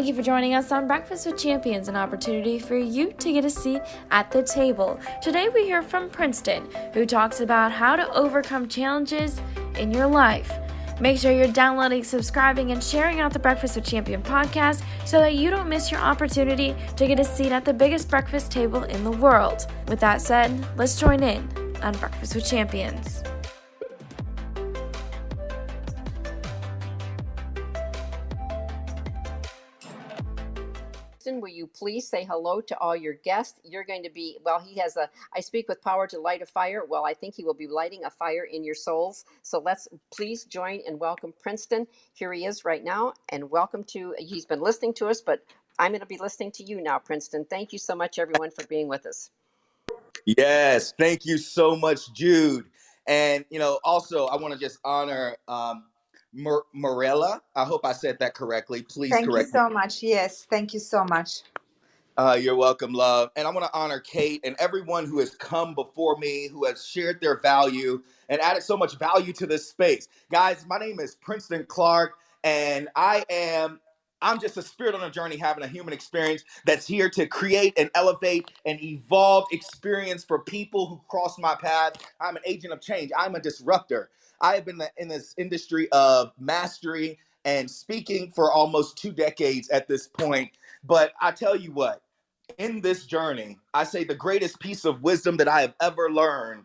Thank you for joining us on Breakfast with Champions, an opportunity for you to get a seat at the table. Today we hear from Princeton, who talks about how to overcome challenges in your life. Make sure you're downloading, subscribing, and sharing out the Breakfast with Champion podcast so that you don't miss your opportunity to get a seat at the biggest breakfast table in the world. With that said, let's join in on Breakfast with Champions. Please say hello to all your guests? You're going to be, well, he has a, I speak with power to light a fire. Well, I think he will be lighting a fire in your souls. So let's please join and welcome Princeton. Here he is right now. And welcome to, he's been listening to us, but I'm going to be listening to you now, Princeton. Thank you so much, everyone, for being with us. Yes, thank you so much, Jude. And, you know, also, I want to just honor um, Morella. I hope I said that correctly. Please correct. Thank you correct me. so much. Yes, thank you so much. Uh, you're welcome, love. And I want to honor Kate and everyone who has come before me, who has shared their value and added so much value to this space. Guys, my name is Princeton Clark, and I am. I'm just a spirit on a journey having a human experience that's here to create and elevate and evolve experience for people who cross my path. I'm an agent of change. I'm a disruptor. I have been in this industry of mastery and speaking for almost two decades at this point. But I tell you what, in this journey, I say the greatest piece of wisdom that I have ever learned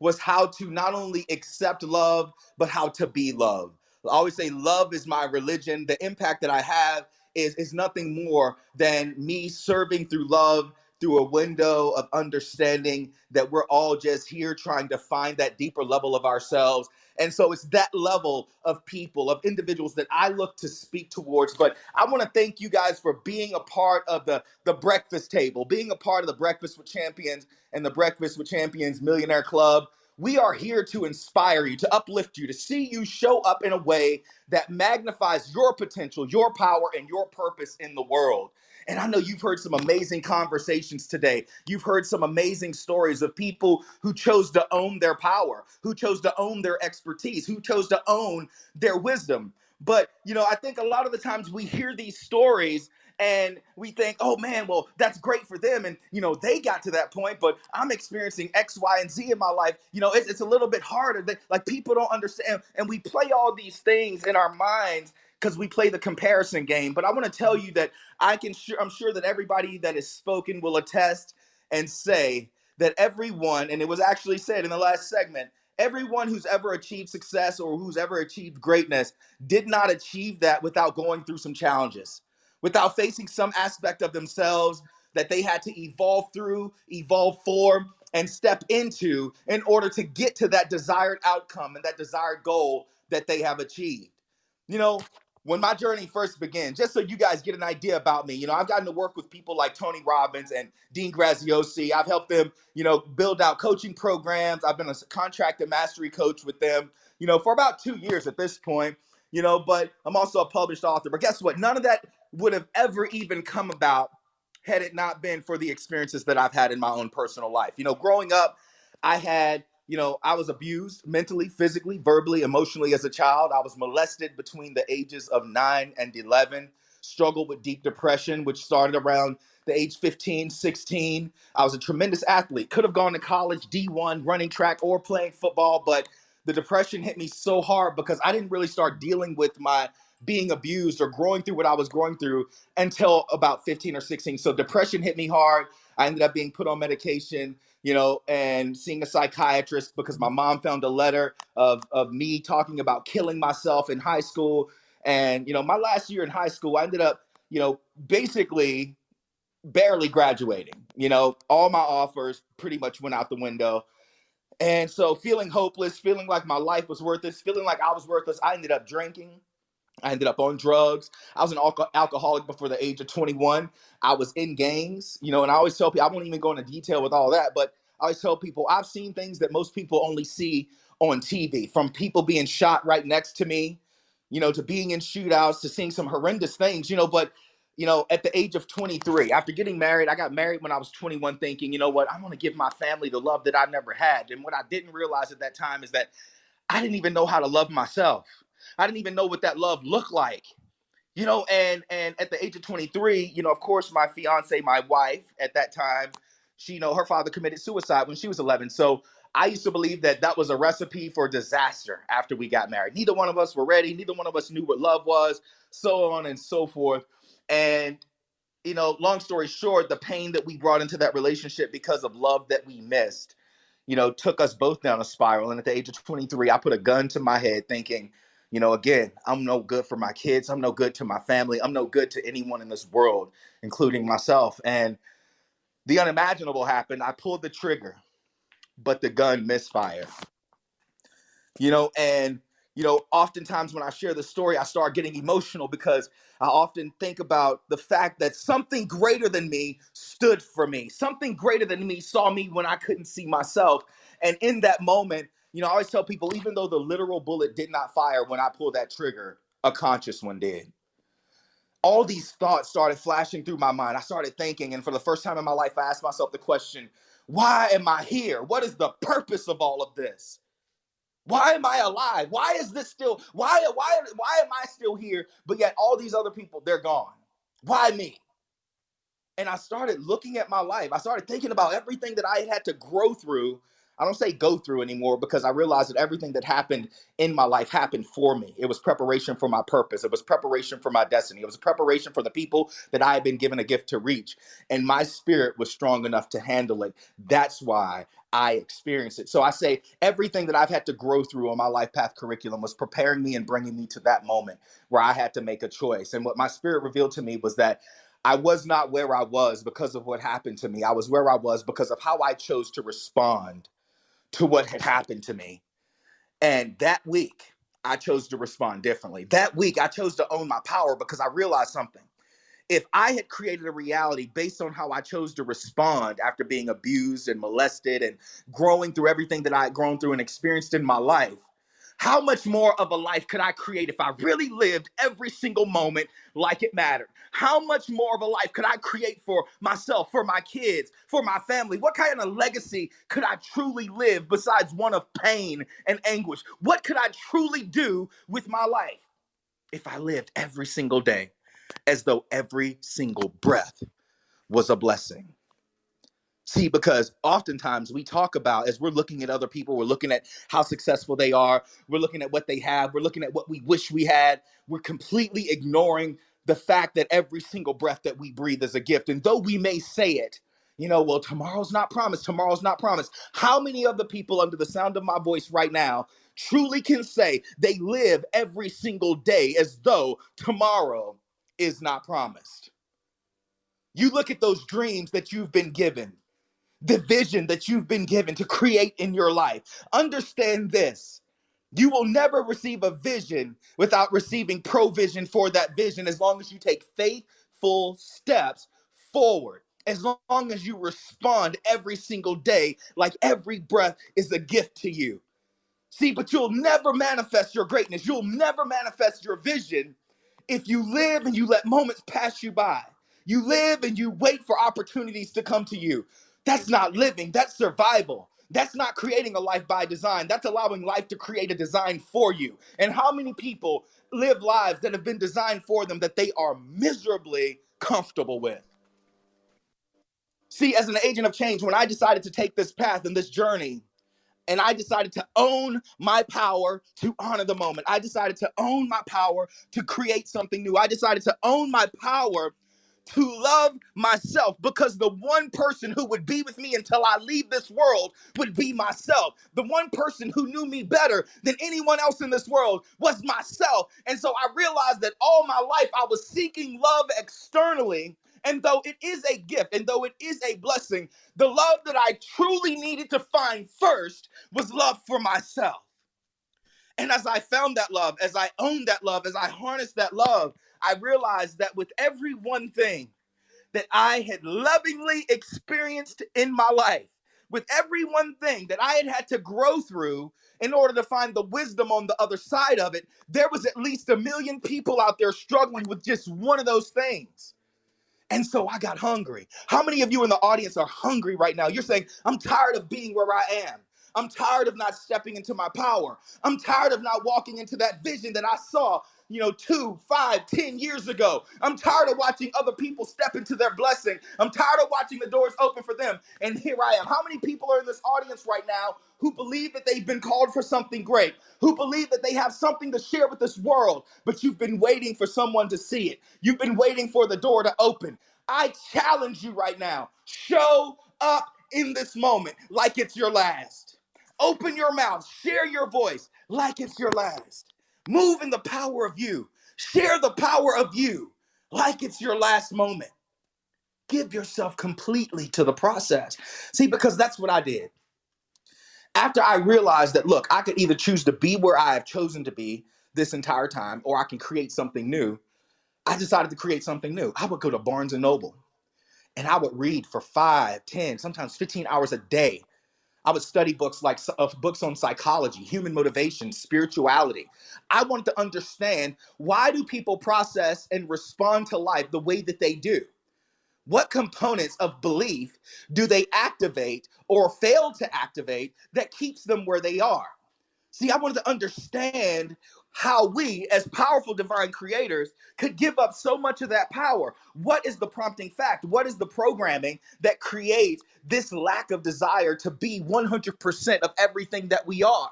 was how to not only accept love, but how to be loved. I always say love is my religion. The impact that I have is, is nothing more than me serving through love through a window of understanding that we're all just here trying to find that deeper level of ourselves. And so it's that level of people, of individuals that I look to speak towards. But I want to thank you guys for being a part of the, the breakfast table, being a part of the Breakfast with Champions and the Breakfast with Champions Millionaire Club. We are here to inspire you, to uplift you, to see you show up in a way that magnifies your potential, your power, and your purpose in the world. And I know you've heard some amazing conversations today. You've heard some amazing stories of people who chose to own their power, who chose to own their expertise, who chose to own their wisdom. But, you know, I think a lot of the times we hear these stories and we think, oh man, well, that's great for them. And, you know, they got to that point, but I'm experiencing X, Y, and Z in my life. You know, it's, it's a little bit harder. They, like people don't understand. And we play all these things in our minds because we play the comparison game. But I want to tell you that I can sure I'm sure that everybody that is spoken will attest and say that everyone, and it was actually said in the last segment, everyone who's ever achieved success or who's ever achieved greatness did not achieve that without going through some challenges, without facing some aspect of themselves that they had to evolve through, evolve for, and step into in order to get to that desired outcome and that desired goal that they have achieved. You know, when my journey first began, just so you guys get an idea about me, you know, I've gotten to work with people like Tony Robbins and Dean Graziosi. I've helped them, you know, build out coaching programs. I've been a contractor mastery coach with them, you know, for about two years at this point, you know, but I'm also a published author. But guess what? None of that would have ever even come about had it not been for the experiences that I've had in my own personal life. You know, growing up, I had you know, I was abused mentally, physically, verbally, emotionally as a child. I was molested between the ages of 9 and 11, struggled with deep depression, which started around the age 15, 16. I was a tremendous athlete, could have gone to college, D1, running track, or playing football, but the depression hit me so hard because I didn't really start dealing with my being abused or growing through what I was going through until about 15 or 16. So depression hit me hard. I ended up being put on medication, you know, and seeing a psychiatrist because my mom found a letter of, of me talking about killing myself in high school. And, you know, my last year in high school, I ended up, you know, basically barely graduating. You know, all my offers pretty much went out the window. And so feeling hopeless, feeling like my life was worthless, feeling like I was worthless, I ended up drinking. I ended up on drugs. I was an alco- alcoholic before the age of 21. I was in gangs, you know, and I always tell people, I won't even go into detail with all that, but I always tell people I've seen things that most people only see on TV from people being shot right next to me, you know, to being in shootouts, to seeing some horrendous things, you know, but you know, at the age of 23, after getting married, I got married when I was 21, thinking, you know what, I want to give my family the love that I never had. And what I didn't realize at that time is that I didn't even know how to love myself. I didn't even know what that love looked like. you know and and at the age of 23 you know of course my fiance my wife at that time she you know her father committed suicide when she was 11 so i used to believe that that was a recipe for disaster after we got married neither one of us were ready neither one of us knew what love was so on and so forth and you know long story short the pain that we brought into that relationship because of love that we missed you know took us both down a spiral and at the age of 23 i put a gun to my head thinking you know, again, I'm no good for my kids. I'm no good to my family. I'm no good to anyone in this world, including myself. And the unimaginable happened. I pulled the trigger, but the gun misfired. You know, and you know, oftentimes when I share the story, I start getting emotional because I often think about the fact that something greater than me stood for me. Something greater than me saw me when I couldn't see myself. And in that moment, you know, I always tell people, even though the literal bullet did not fire when I pulled that trigger, a conscious one did. All these thoughts started flashing through my mind. I started thinking, and for the first time in my life, I asked myself the question, why am I here? What is the purpose of all of this? Why am I alive? Why is this still why why why am I still here but yet all these other people they're gone? Why me? And I started looking at my life. I started thinking about everything that I had had to grow through I don't say go through anymore because I realized that everything that happened in my life happened for me. It was preparation for my purpose. It was preparation for my destiny. It was preparation for the people that I had been given a gift to reach. And my spirit was strong enough to handle it. That's why I experienced it. So I say everything that I've had to grow through on my life path curriculum was preparing me and bringing me to that moment where I had to make a choice. And what my spirit revealed to me was that I was not where I was because of what happened to me. I was where I was because of how I chose to respond to what had happened to me. And that week, I chose to respond differently. That week, I chose to own my power because I realized something. If I had created a reality based on how I chose to respond after being abused and molested and growing through everything that I had grown through and experienced in my life, how much more of a life could I create if I really lived every single moment like it mattered? How much more of a life could I create for myself, for my kids, for my family? What kind of legacy could I truly live besides one of pain and anguish? What could I truly do with my life if I lived every single day as though every single breath was a blessing? See, because oftentimes we talk about, as we're looking at other people, we're looking at how successful they are, we're looking at what they have, we're looking at what we wish we had, we're completely ignoring the fact that every single breath that we breathe is a gift. And though we may say it, you know, well, tomorrow's not promised, tomorrow's not promised. How many of the people under the sound of my voice right now truly can say they live every single day as though tomorrow is not promised? You look at those dreams that you've been given the vision that you've been given to create in your life. Understand this. You will never receive a vision without receiving provision for that vision as long as you take faithful steps forward. As long as you respond every single day, like every breath is a gift to you. See, but you'll never manifest your greatness. You'll never manifest your vision if you live and you let moments pass you by. You live and you wait for opportunities to come to you. That's not living, that's survival. That's not creating a life by design. That's allowing life to create a design for you. And how many people live lives that have been designed for them that they are miserably comfortable with? See, as an agent of change, when I decided to take this path and this journey, and I decided to own my power to honor the moment. I decided to own my power to create something new. I decided to own my power to love myself because the one person who would be with me until I leave this world would be myself. The one person who knew me better than anyone else in this world was myself. And so I realized that all my life I was seeking love externally. And though it is a gift and though it is a blessing, the love that I truly needed to find first was love for myself. And as I found that love, as I owned that love, as I harnessed that love, I realized that with every one thing that I had lovingly experienced in my life, with every one thing that I had had to grow through in order to find the wisdom on the other side of it, there was at least a million people out there struggling with just one of those things. And so I got hungry. How many of you in the audience are hungry right now? You're saying, I'm tired of being where I am. I'm tired of not stepping into my power. I'm tired of not walking into that vision that I saw you know, two, five, ten years ago. I'm tired of watching other people step into their blessing. I'm tired of watching the doors open for them. And here I am. How many people are in this audience right now who believe that they've been called for something great, who believe that they have something to share with this world, but you've been waiting for someone to see it? You've been waiting for the door to open. I challenge you right now show up in this moment like it's your last. Open your mouth, share your voice like it's your last. Move in the power of you. Share the power of you like it's your last moment. Give yourself completely to the process. See, because that's what I did. After I realized that, look, I could either choose to be where I have chosen to be this entire time, or I can create something new. I decided to create something new. I would go to Barnes and Noble and I would read for five, ten, sometimes 15 hours a day I would study books like uh, books on psychology, human motivation, spirituality. I wanted to understand why do people process and respond to life the way that they do? What components of belief do they activate or fail to activate that keeps them where they are? See, I wanted to understand how we, as powerful divine creators, could give up so much of that power. What is the prompting fact? What is the programming that creates this lack of desire to be 100% of everything that we are?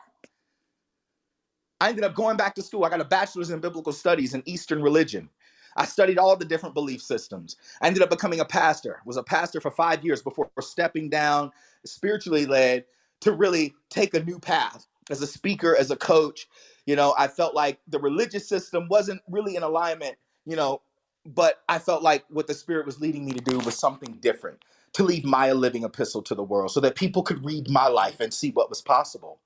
I ended up going back to school. I got a bachelor's in biblical studies in Eastern religion. I studied all the different belief systems. I ended up becoming a pastor. Was a pastor for 5 years before stepping down spiritually led to really take a new path as a speaker, as a coach, you know, I felt like the religious system wasn't really in alignment, you know, but I felt like what the Spirit was leading me to do was something different to leave my living epistle to the world so that people could read my life and see what was possible.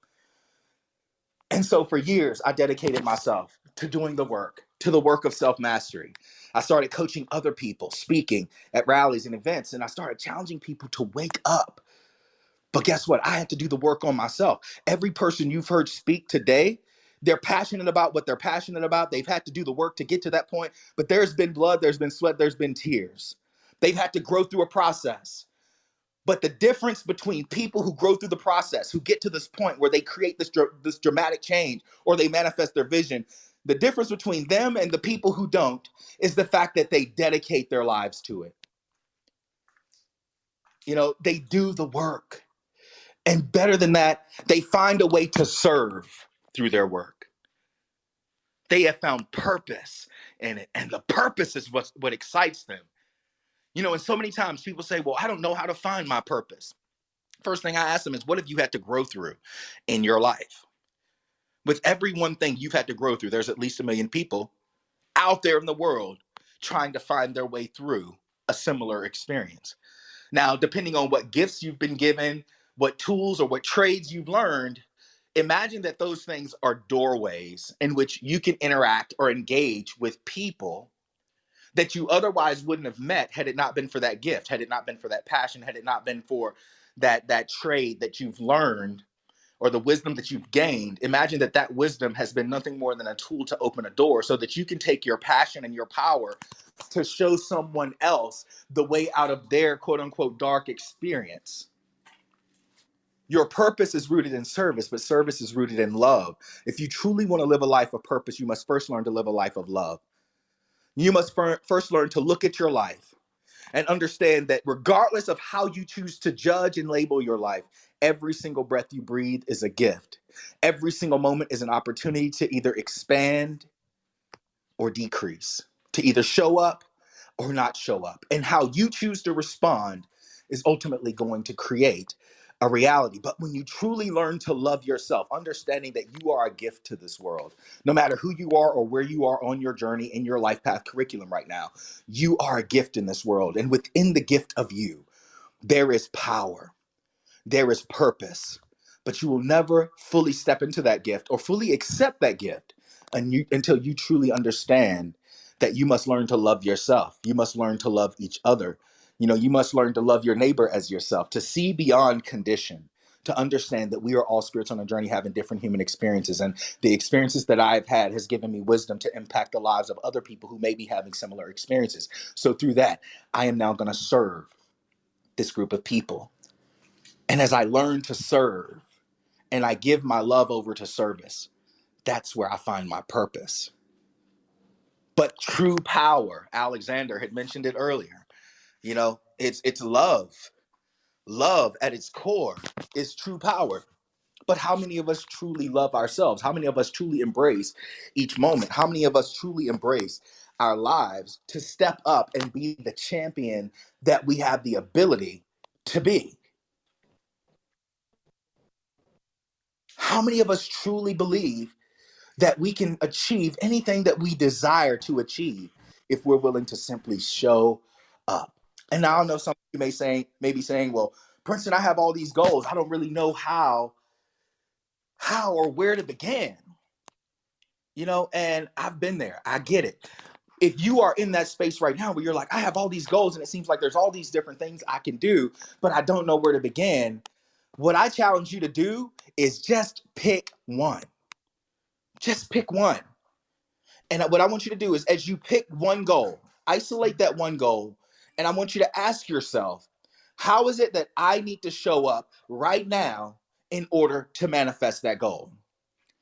And so for years, I dedicated myself to doing the work, to the work of self mastery. I started coaching other people, speaking at rallies and events, and I started challenging people to wake up. But guess what? I had to do the work on myself. Every person you've heard speak today they're passionate about what they're passionate about. They've had to do the work to get to that point, but there's been blood, there's been sweat, there's been tears. They've had to grow through a process. But the difference between people who grow through the process, who get to this point where they create this, this dramatic change or they manifest their vision, the difference between them and the people who don't is the fact that they dedicate their lives to it. You know, they do the work. And better than that, they find a way to serve through their work. They have found purpose in it, and the purpose is what, what excites them. You know, and so many times people say, Well, I don't know how to find my purpose. First thing I ask them is, What have you had to grow through in your life? With every one thing you've had to grow through, there's at least a million people out there in the world trying to find their way through a similar experience. Now, depending on what gifts you've been given, what tools or what trades you've learned, imagine that those things are doorways in which you can interact or engage with people that you otherwise wouldn't have met had it not been for that gift had it not been for that passion had it not been for that that trade that you've learned or the wisdom that you've gained. Imagine that that wisdom has been nothing more than a tool to open a door so that you can take your passion and your power to show someone else the way out of their quote unquote dark experience your purpose is rooted in service, but service is rooted in love. If you truly want to live a life of purpose, you must first learn to live a life of love. You must first learn to look at your life and understand that regardless of how you choose to judge and label your life, every single breath you breathe is a gift. Every single moment is an opportunity to either expand or decrease, to either show up or not show up. And how you choose to respond is ultimately going to create a reality. But when you truly learn to love yourself, understanding that you are a gift to this world, no matter who you are or where you are on your journey in your life path curriculum right now, you are a gift in this world. And within the gift of you, there is power, there is purpose. But you will never fully step into that gift or fully accept that gift until you truly understand that you must learn to love yourself. You must learn to love each other you know, you must learn to love your neighbor as yourself, to see beyond condition, to understand that we are all spirits on a journey having different human experiences. And the experiences that I've had has given me wisdom to impact the lives of other people who may be having similar experiences. So through that, I am now going to serve this group of people. And as I learn to serve and I give my love over to service, that's where I find my purpose. But true power, Alexander had mentioned it earlier. You know, it's it's love. Love at its core is true power. But how many of us truly love ourselves? How many of us truly embrace each moment? How many of us truly embrace our lives to step up and be the champion that we have the ability to be? How many of us truly believe that we can achieve anything that we desire to achieve if we're willing to simply show up? And I know some of you may say, may be saying, well, Princeton, I have all these goals. I don't really know how, how or where to begin. You know, and I've been there. I get it. If you are in that space right now where you're like, I have all these goals and it seems like there's all these different things I can do, but I don't know where to begin, what I challenge you to do is just pick one. Just pick one. And what I want you to do is, as you pick one goal, isolate that one goal, and I want you to ask yourself, how is it that I need to show up right now in order to manifest that goal?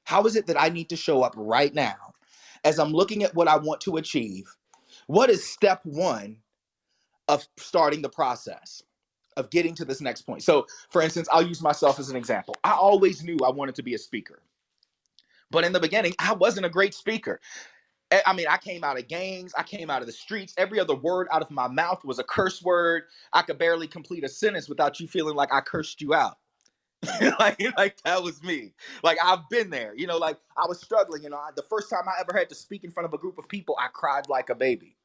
How is it that I need to show up right now as I'm looking at what I want to achieve? What is step one of starting the process? Of getting to this next point. So, for instance, I'll use myself as an example. I always knew I wanted to be a speaker. But in the beginning, I wasn't a great speaker. I I mean, I came out of gangs, I came out of the streets. Every other word out of my mouth was a curse word. I could barely complete a sentence without you feeling like I cursed you out. like, like that was me. Like I've been there. You know, like I was struggling. You know, I, the first time I ever had to speak in front of a group of people, I cried like a baby.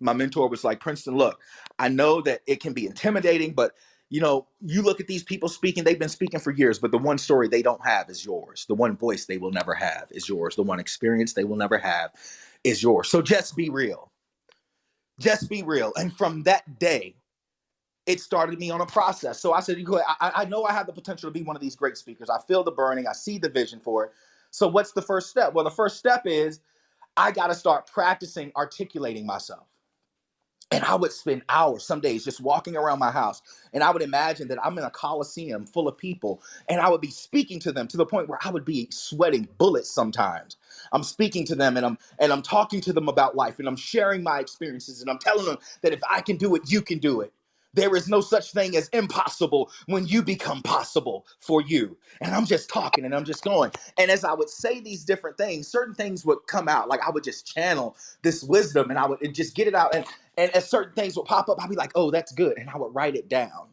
My mentor was like, Princeton, look, I know that it can be intimidating, but you know, you look at these people speaking, they've been speaking for years, but the one story they don't have is yours. The one voice they will never have is yours. The one experience they will never have is yours. So just be real. Just be real. And from that day, it started me on a process. So I said, "You go ahead. I, I know I have the potential to be one of these great speakers. I feel the burning. I see the vision for it. So what's the first step? Well, the first step is I got to start practicing articulating myself. And I would spend hours, some days, just walking around my house. And I would imagine that I'm in a coliseum full of people and I would be speaking to them to the point where I would be sweating bullets sometimes. I'm speaking to them and I'm and I'm talking to them about life and I'm sharing my experiences and I'm telling them that if I can do it, you can do it. There is no such thing as impossible when you become possible for you. And I'm just talking and I'm just going. And as I would say these different things, certain things would come out. Like I would just channel this wisdom and I would just get it out. And, and as certain things would pop up, I'd be like, oh, that's good. And I would write it down.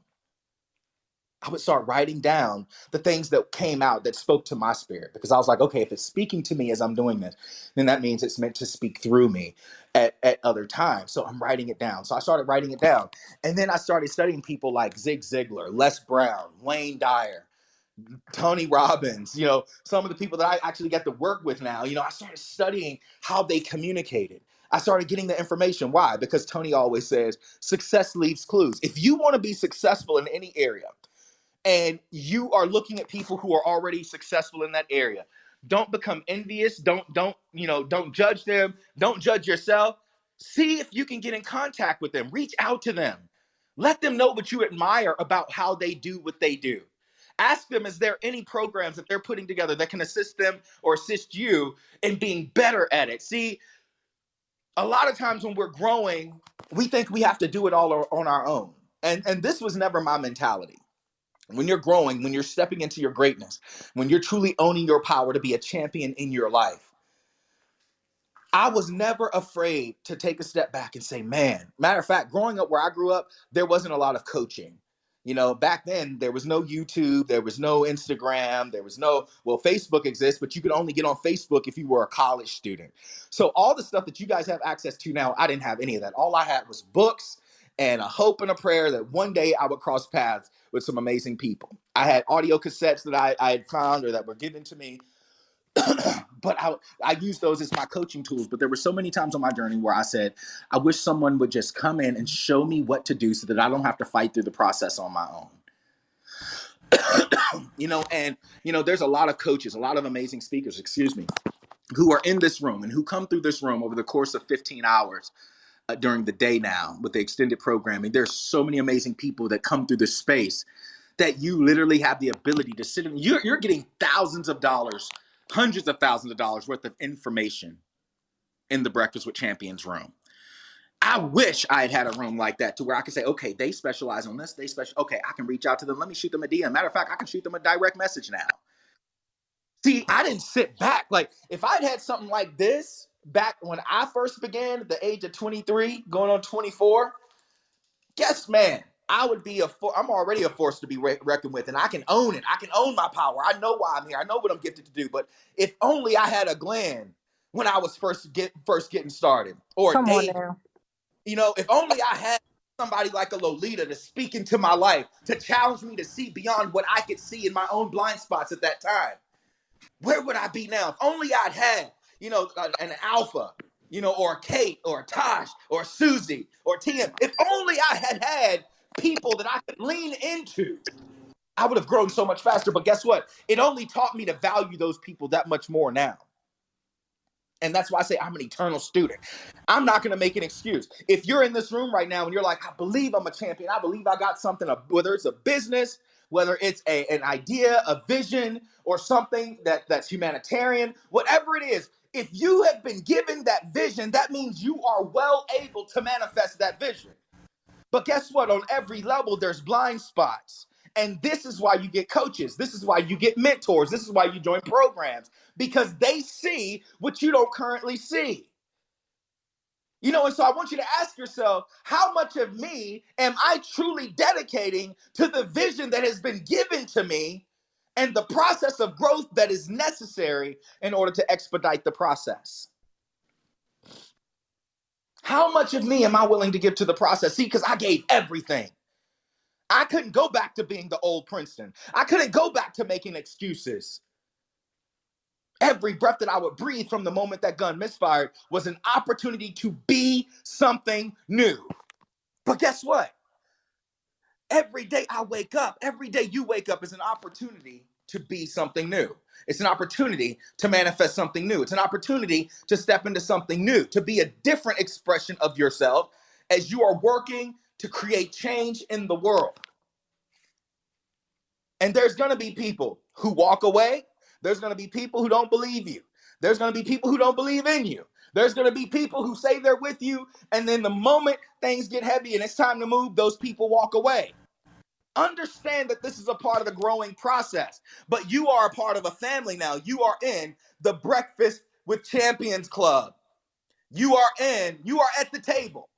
I would start writing down the things that came out that spoke to my spirit because I was like, okay, if it's speaking to me as I'm doing this, then that means it's meant to speak through me at, at other times. So I'm writing it down. So I started writing it down. And then I started studying people like Zig Ziglar, Les Brown, Wayne Dyer, Tony Robbins, you know, some of the people that I actually get to work with now. You know, I started studying how they communicated. I started getting the information. Why? Because Tony always says success leaves clues. If you want to be successful in any area, and you are looking at people who are already successful in that area don't become envious. Don't don't you know don't judge them. Don't judge yourself. See if you can get in contact with them. Reach out to them. Let them know what you admire about how they do what they do. Ask them is there any programs that they're putting together that can assist them or assist you in being better at it? See a lot of times when we're growing we think we have to do it all on our own. And and this was never my mentality when you're growing, when you're stepping into your greatness, when you're truly owning your power to be a champion in your life, I was never afraid to take a step back and say, man, matter of fact, growing up where I grew up, there wasn't a lot of coaching. You know, back then there was no YouTube, there was no Instagram, there was no, well, Facebook exists, but you could only get on Facebook if you were a college student. So all the stuff that you guys have access to now, I didn't have any of that. All I had was books and a hope and a prayer that one day I would cross paths with some amazing people. I had audio cassettes that I, I had found or that were given to me, but I, I used those as my coaching tools. But there were so many times on my journey where I said, I wish someone would just come in and show me what to do so that I don't have to fight through the process on my own. you know, and, you know, there's a lot of coaches, a lot of amazing speakers, excuse me, who are in this room and who come through this room over the course of 15 hours uh, during the day now with the extended programming. There's so many amazing people that come through this space that you literally have the ability to sit in. You're, you're getting thousands of dollars, hundreds of thousands of dollars worth of information in the Breakfast with Champions room. I wish I had had a room like that to where I could say, okay, they specialize on this. They special. Okay, I can reach out to them. Let me shoot them a DM. Matter of fact, I can shoot them a direct message now. See, I didn't sit back. Like if I'd had something like this back when I first began at the age of 23, going on 24, guess man, I would be a for- I'm already a force to be re- reckoned with, and I can own it. I can own my power. I know why I'm here. I know what I'm gifted to do. But if only I had a Glenn when I was first get first getting started, or Come you know, if only I had somebody like a Lolita to speak into my life, to challenge me to see beyond what I could see in my own blind spots at that time. Where would I be now? If only I'd had, you know, an Alpha, you know, or Kate, or Tosh, or Susie, or TM. If only I had had people that I could lean into, I would have grown so much faster. But guess what? It only taught me to value those people that much more now. And that's why I say I'm an eternal student. I'm not going to make an excuse. If you're in this room right now and you're like, I believe I'm a champion, I believe I got something, whether it's a business, whether it's a, an idea, a vision, or something that, that's humanitarian, whatever it is, if you have been given that vision, that means you are well able to manifest that vision. But guess what? On every level, there's blind spots. And this is why you get coaches. This is why you get mentors. This is why you join programs because they see what you don't currently see. You know, and so I want you to ask yourself how much of me am I truly dedicating to the vision that has been given to me and the process of growth that is necessary in order to expedite the process? How much of me am I willing to give to the process? See, because I gave everything. I couldn't go back to being the old Princeton. I couldn't go back to making excuses. Every breath that I would breathe from the moment that gun misfired was an opportunity to be something new. But guess what? Every day I wake up, every day you wake up is an opportunity to be something new. It's an opportunity to manifest something new. It's an opportunity to step into something new, to be a different expression of yourself as you are working to create change in the world. And there's going to be people who walk away. There's going to be people who don't believe you. There's going to be people who don't believe in you. There's going to be people who say they're with you. And then the moment things get heavy and it's time to move, those people walk away. Understand that this is a part of the growing process, but you are a part of a family now. You are in the Breakfast with Champions Club. You are in, you are at the table.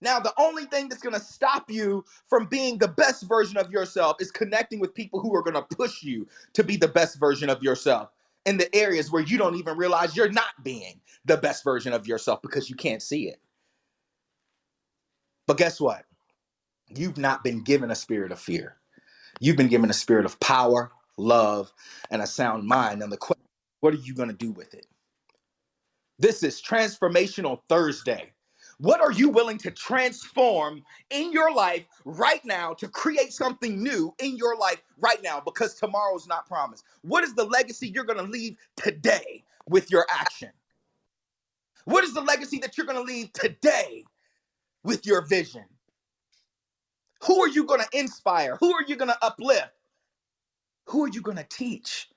Now, the only thing that's going to stop you from being the best version of yourself is connecting with people who are going to push you to be the best version of yourself in the areas where you don't even realize you're not being the best version of yourself because you can't see it. But guess what? You've not been given a spirit of fear. You've been given a spirit of power, love, and a sound mind. And the question, what are you going to do with it? This is Transformational Thursday. What are you willing to transform in your life right now to create something new in your life right now? Because tomorrow's not promised. What is the legacy you're going to leave today with your action? What is the legacy that you're going to leave today with your vision? Who are you going to inspire? Who are you going to uplift? Who are you going to teach?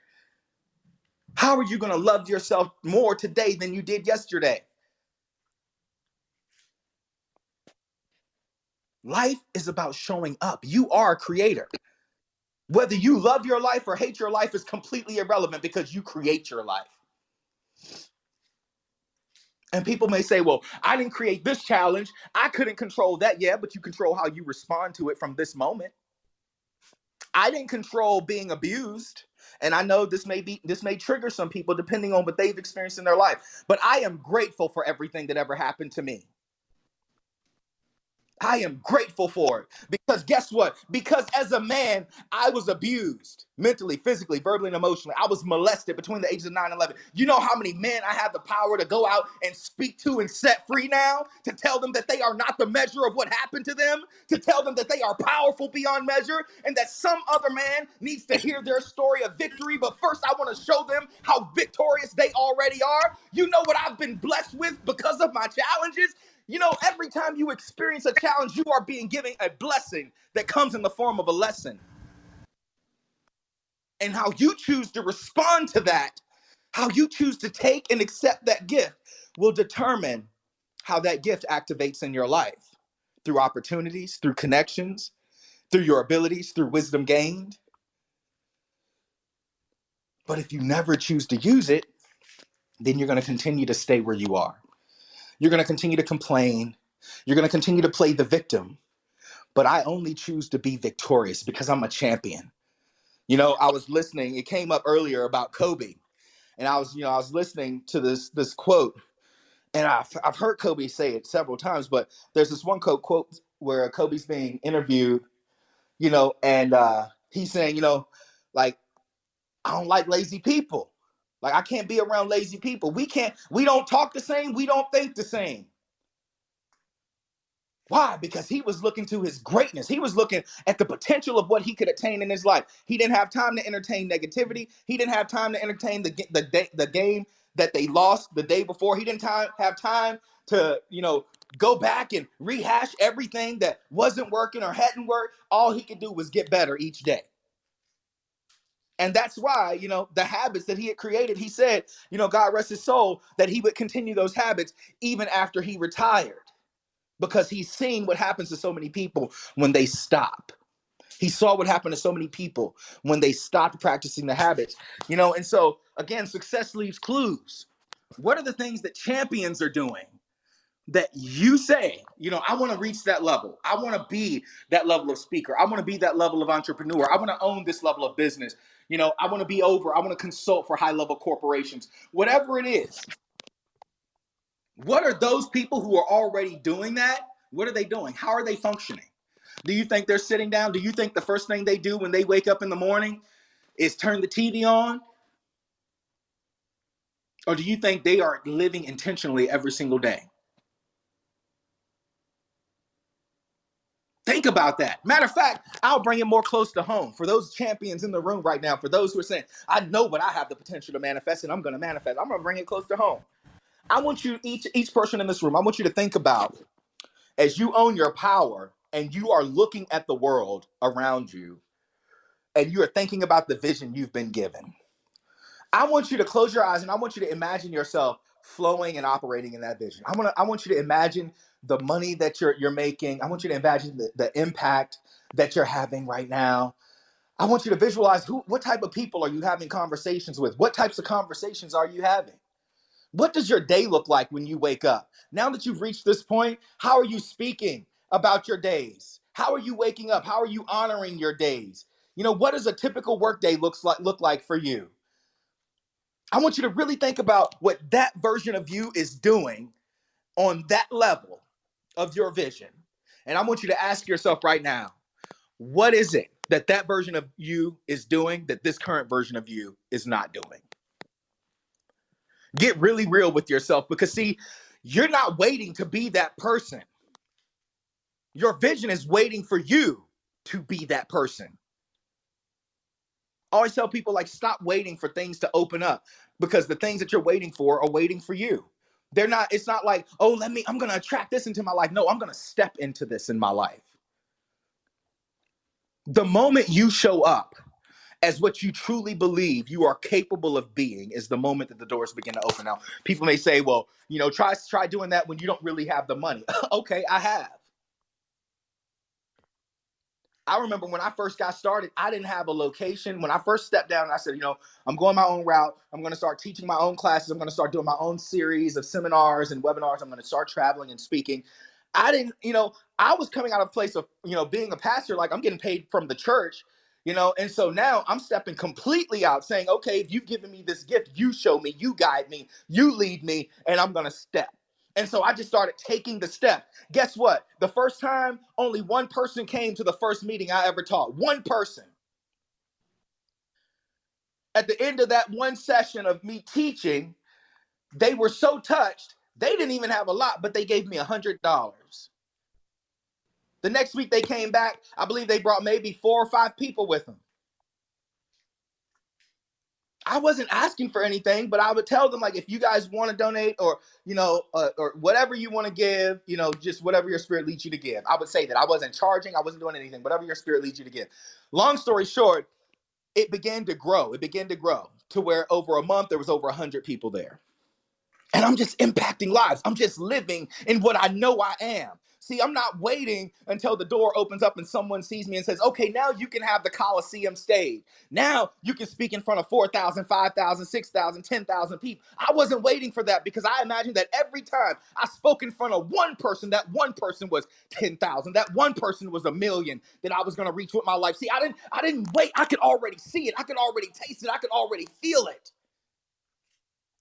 How are you going to love yourself more today than you did yesterday? Life is about showing up. You are a creator. Whether you love your life or hate your life is completely irrelevant because you create your life. And people may say, well, I didn't create this challenge. I couldn't control that. Yeah, but you control how you respond to it from this moment. I didn't control being abused. And I know this may be this may trigger some people depending on what they've experienced in their life. But I am grateful for everything that ever happened to me. I am grateful for it because guess what? Because as a man, I was abused mentally, physically, verbally, and emotionally. I was molested between the ages of 9 and 11. You know how many men I have the power to go out and speak to and set free now? To tell them that they are not the measure of what happened to them, to tell them that they are powerful beyond measure, and that some other man needs to hear their story of victory. But first, I want to show them how victorious they already are. You know what I've been blessed with because of my challenges? You know, every time you experience a challenge, you are being given a blessing that comes in the form of a lesson. And how you choose to respond to that, how you choose to take and accept that gift, will determine how that gift activates in your life through opportunities, through connections, through your abilities, through wisdom gained. But if you never choose to use it, then you're going to continue to stay where you are. You're going to continue to complain. You're going to continue to play the victim. But I only choose to be victorious because I'm a champion. You know, I was listening, it came up earlier about Kobe. And I was, you know, I was listening to this this quote and I've, I've heard Kobe say it several times, but there's this one quote quote where Kobe's being interviewed, you know, and uh, he's saying, you know, like I don't like lazy people. Like I can't be around lazy people. We can't. We don't talk the same. We don't think the same. Why? Because he was looking to his greatness. He was looking at the potential of what he could attain in his life. He didn't have time to entertain negativity. He didn't have time to entertain the the the game that they lost the day before. He didn't time, have time to, you know, go back and rehash everything that wasn't working or hadn't worked. All he could do was get better each day. And that's why, you know, the habits that he had created, he said, you know, God rest his soul, that he would continue those habits even after he retired because he's seen what happens to so many people when they stop. He saw what happened to so many people when they stopped practicing the habits. You know, and so again, success leaves clues. What are the things that champions are doing that you say, you know, I want to reach that level. I want to be that level of speaker. I want to be that level of entrepreneur. I want to own this level of business. You know, I want to be over. I want to consult for high level corporations. Whatever it is. What are those people who are already doing that? What are they doing? How are they functioning? Do you think they're sitting down? Do you think the first thing they do when they wake up in the morning is turn the TV on? Or do you think they are living intentionally every single day? Think about that. Matter of fact, I'll bring it more close to home for those champions in the room right now. For those who are saying, I know but I have the potential to manifest and I'm going to manifest. I'm going to bring it close to home. I want you, each, each person in this room, I want you to think about as you own your power, and you are looking at the world around you and you are thinking about the vision you've been given, I want you to close your eyes and I want you to imagine yourself flowing and operating in that vision. I want to I want you to imagine the money that you're you're making. I want you to imagine the, the impact that you're having right now. I want you to visualize who what type of people are you having conversations with? What types of conversations are you having? What does your day look like when you wake up? Now that you've reached this point, how are you speaking? about your days? How are you waking up? How are you honoring your days? You know, what does a typical workday looks like look like for you? I want you to really think about what that version of you is doing on that level of your vision. And I want you to ask yourself right now, what is it that that version of you is doing that this current version of you is not doing? Get really real with yourself because see, you're not waiting to be that person. Your vision is waiting for you to be that person. I always tell people like stop waiting for things to open up because the things that you're waiting for are waiting for you. They're not it's not like, "Oh, let me I'm going to attract this into my life." No, I'm going to step into this in my life. The moment you show up as what you truly believe you are capable of being is the moment that the doors begin to open. Now, people may say, "Well, you know, try try doing that when you don't really have the money." okay, I have. I remember when I first got started, I didn't have a location. When I first stepped down, I said, you know, I'm going my own route. I'm going to start teaching my own classes. I'm going to start doing my own series of seminars and webinars. I'm going to start traveling and speaking. I didn't, you know, I was coming out of a place of, you know, being a pastor, like I'm getting paid from the church, you know, and so now I'm stepping completely out saying, okay, if you've given me this gift, you show me, you guide me, you lead me, and I'm going to step. And so I just started taking the step. Guess what? The first time, only one person came to the first meeting I ever taught. One person. At the end of that one session of me teaching, they were so touched, they didn't even have a lot, but they gave me a $100. The next week they came back, I believe they brought maybe four or five people with them. I wasn't asking for anything, but I would tell them like, if you guys want to donate or you know uh, or whatever you want to give, you know, just whatever your spirit leads you to give. I would say that I wasn't charging, I wasn't doing anything, whatever your spirit leads you to give. Long story short, it began to grow. It began to grow to where over a month there was over hundred people there. and I'm just impacting lives. I'm just living in what I know I am. See, I'm not waiting until the door opens up and someone sees me and says, okay, now you can have the Coliseum stage. Now you can speak in front of 4,000, 5,000, 6,000, 10,000 people. I wasn't waiting for that because I imagined that every time I spoke in front of one person, that one person was 10,000, that one person was a million that I was going to reach with my life. See, I didn't, I didn't wait. I could already see it. I could already taste it. I could already feel it.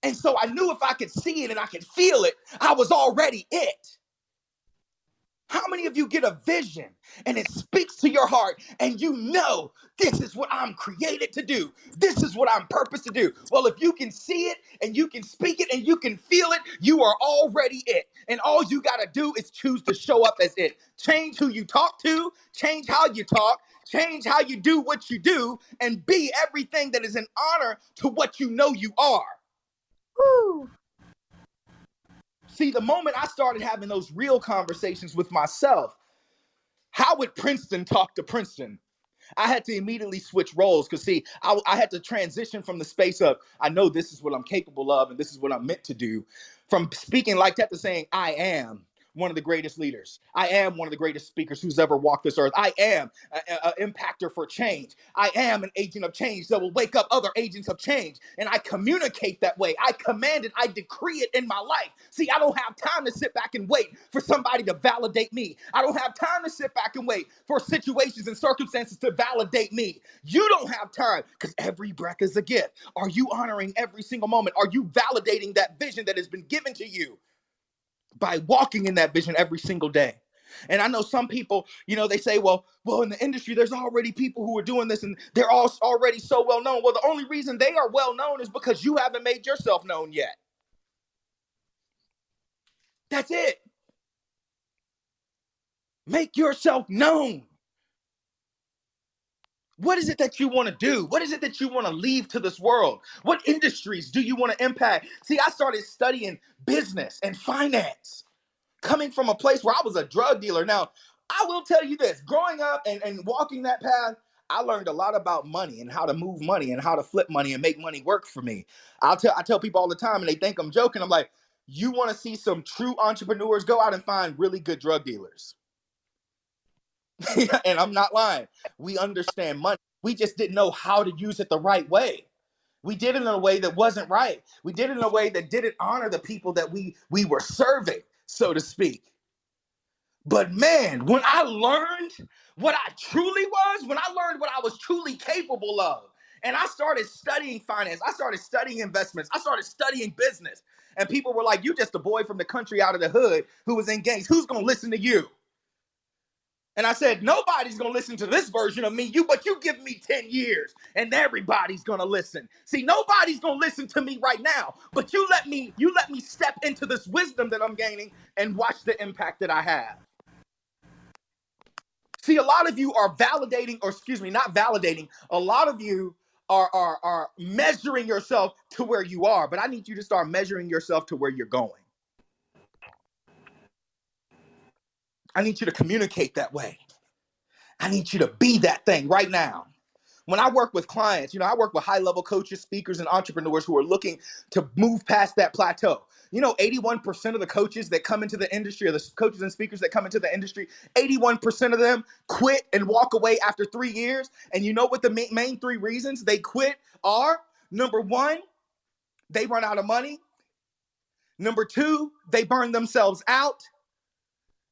And so I knew if I could see it and I could feel it, I was already it. How many of you get a vision and it speaks to your heart and you know this is what I'm created to do? This is what I'm purposed to do. Well, if you can see it and you can speak it and you can feel it, you are already it. And all you got to do is choose to show up as it. Change who you talk to, change how you talk, change how you do what you do, and be everything that is an honor to what you know you are. Woo! See, the moment I started having those real conversations with myself, how would Princeton talk to Princeton? I had to immediately switch roles because, see, I, I, had to transition from the space of, I know this is what I'm capable of and this is what I'm meant to do, from speaking like that to saying, I am one of the greatest leaders. I am one of the greatest speakers who's ever walked this earth. I am an impactor for change. I am an agent of change that will wake up other agents of change. And I communicate that way. I command it. I decree it in my life. See, I don't have time to sit back and wait for somebody to validate me. I don't have time to sit back and wait for situations and circumstances to validate me. You don't have time because every breath is a gift. Are you honoring every single moment? Are you validating that vision that has been given to you? By walking in that vision every single day. And I know some people, you know, they say, well, well, in the industry, there's already people who are doing this and they're all already so well known. Well, the only reason they are well known is because you haven't made yourself known yet. That's it. Make yourself known. What is it that you want to do? What is it that you want to leave to this world? What industries do you want to impact? See, I started studying business and finance coming from a place where I was a drug dealer. Now, I will tell you this growing up and, and walking that path, I learned a lot about money and how to move money and how to flip money and make money work for me. I'll tell I tell people all the time and they think I'm joking. I'm like, you want to see some true entrepreneurs go out and find really good drug dealers. and I'm not lying. We understand money. We just didn't know how to use it the right way. We did it in a way that wasn't right. We did it in a way that didn't honor the people that we we were serving, so to speak. But man, when I learned what I truly was, when I learned what I was truly capable of, and I started studying finance, I started studying investments, I started studying business, and people were like, "You just a boy from the country out of the hood who was in gangs. Who's gonna listen to you?" And I said, nobody's gonna listen to this version of me, you, but you give me 10 years and everybody's gonna listen. See, nobody's gonna listen to me right now, but you let me, you let me step into this wisdom that I'm gaining and watch the impact that I have. See, a lot of you are validating, or excuse me, not validating, a lot of you are, are, are measuring yourself to where you are, but I need you to start measuring yourself to where you're going. I need you to communicate that way. I need you to be that thing right now. When I work with clients, you know, I work with high level coaches, speakers, and entrepreneurs who are looking to move past that plateau. You know, 81% of the coaches that come into the industry, or the coaches and speakers that come into the industry, 81% of them quit and walk away after three years. And you know what the main three reasons they quit are? Number one, they run out of money. Number two, they burn themselves out.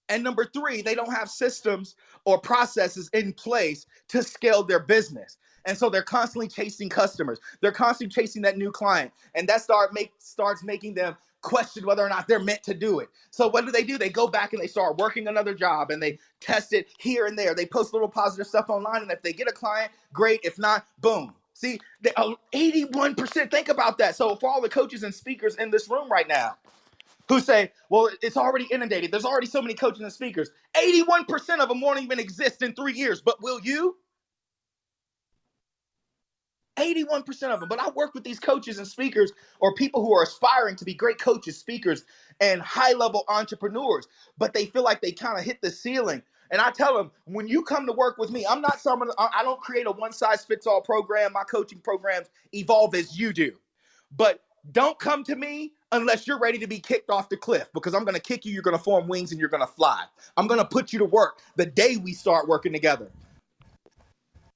And number three, they don't have systems or processes in place to scale their business. And so they're constantly chasing customers. They're constantly chasing that new client. And that start make starts making them question whether or not they're meant to do it. So what do they do? They go back and they start working another job and they test it here and there. They post little positive stuff online. And if they get a client, great. If not, boom. See, they, uh, 81%, think about that. So for all the coaches and speakers in this room right now, who say, well, it's already inundated. There's already so many coaches and speakers. 81% of them won't even exist in three years, but will you? 81% of them. But I work with these coaches and speakers or people who are aspiring to be great coaches, speakers, and high level entrepreneurs, but they feel like they kind of hit the ceiling. And I tell them, when you come to work with me, I'm not someone, I don't create a one size fits all program. My coaching programs evolve as you do. But don't come to me unless you're ready to be kicked off the cliff because I'm going to kick you, you're going to form wings, and you're going to fly. I'm going to put you to work the day we start working together.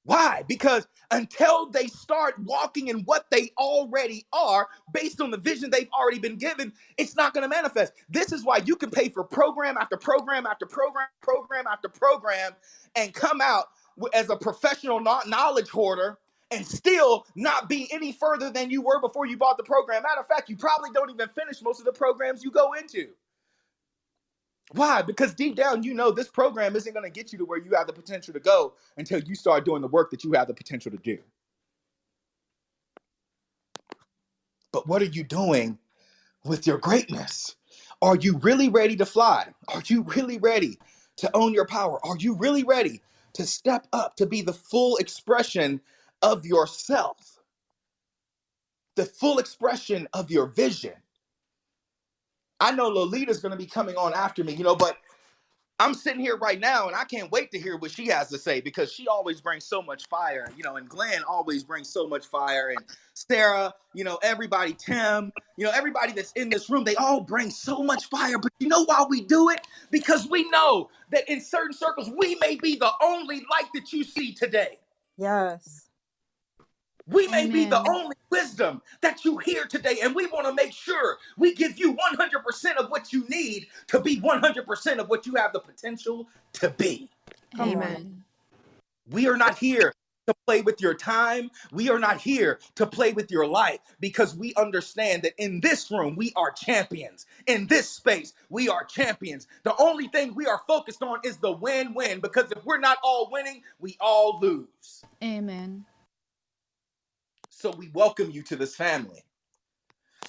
Why? Because until they start walking in what they already are, based on the vision they've already been given, it's not going to manifest. This is why you can pay for program after program after program, program after program, and come out as a professional knowledge hoarder and still not be any further than you were before you bought the program. Matter of fact, you probably don't even finish most of the programs you go into. Why? Because deep down, you know this program isn't going to get you to where you have the potential to go until you start doing the work that you have the potential to do. But what are you doing with your greatness? Are you really ready to fly? Are you really ready to own your power? Are you really ready to step up to be the full expression of yourself? The full expression of your vision? I know Lolita's going to be coming on after me, you know, but I'm sitting here right now and I can't wait to hear what she has to say because she always brings so much fire, you know, and Glenn always brings so much fire and Sarah, you know, everybody, Tim, you know, everybody that's in this room, they all bring so much fire. But you know why we do it? Because we know that in certain circles, we may be the only light that you see today. Yes. We may Amen. be the only wisdom that you hear today, and we want to make sure we give you 100% of what you need to be 100% of what you have the potential to be. Amen. We are not here to play with your time. We are not here to play with your life because we understand that in this room, we are champions. In this space, we are champions. The only thing we are focused on is the win win because if we're not all winning, we all lose. Amen. So we welcome you to this family.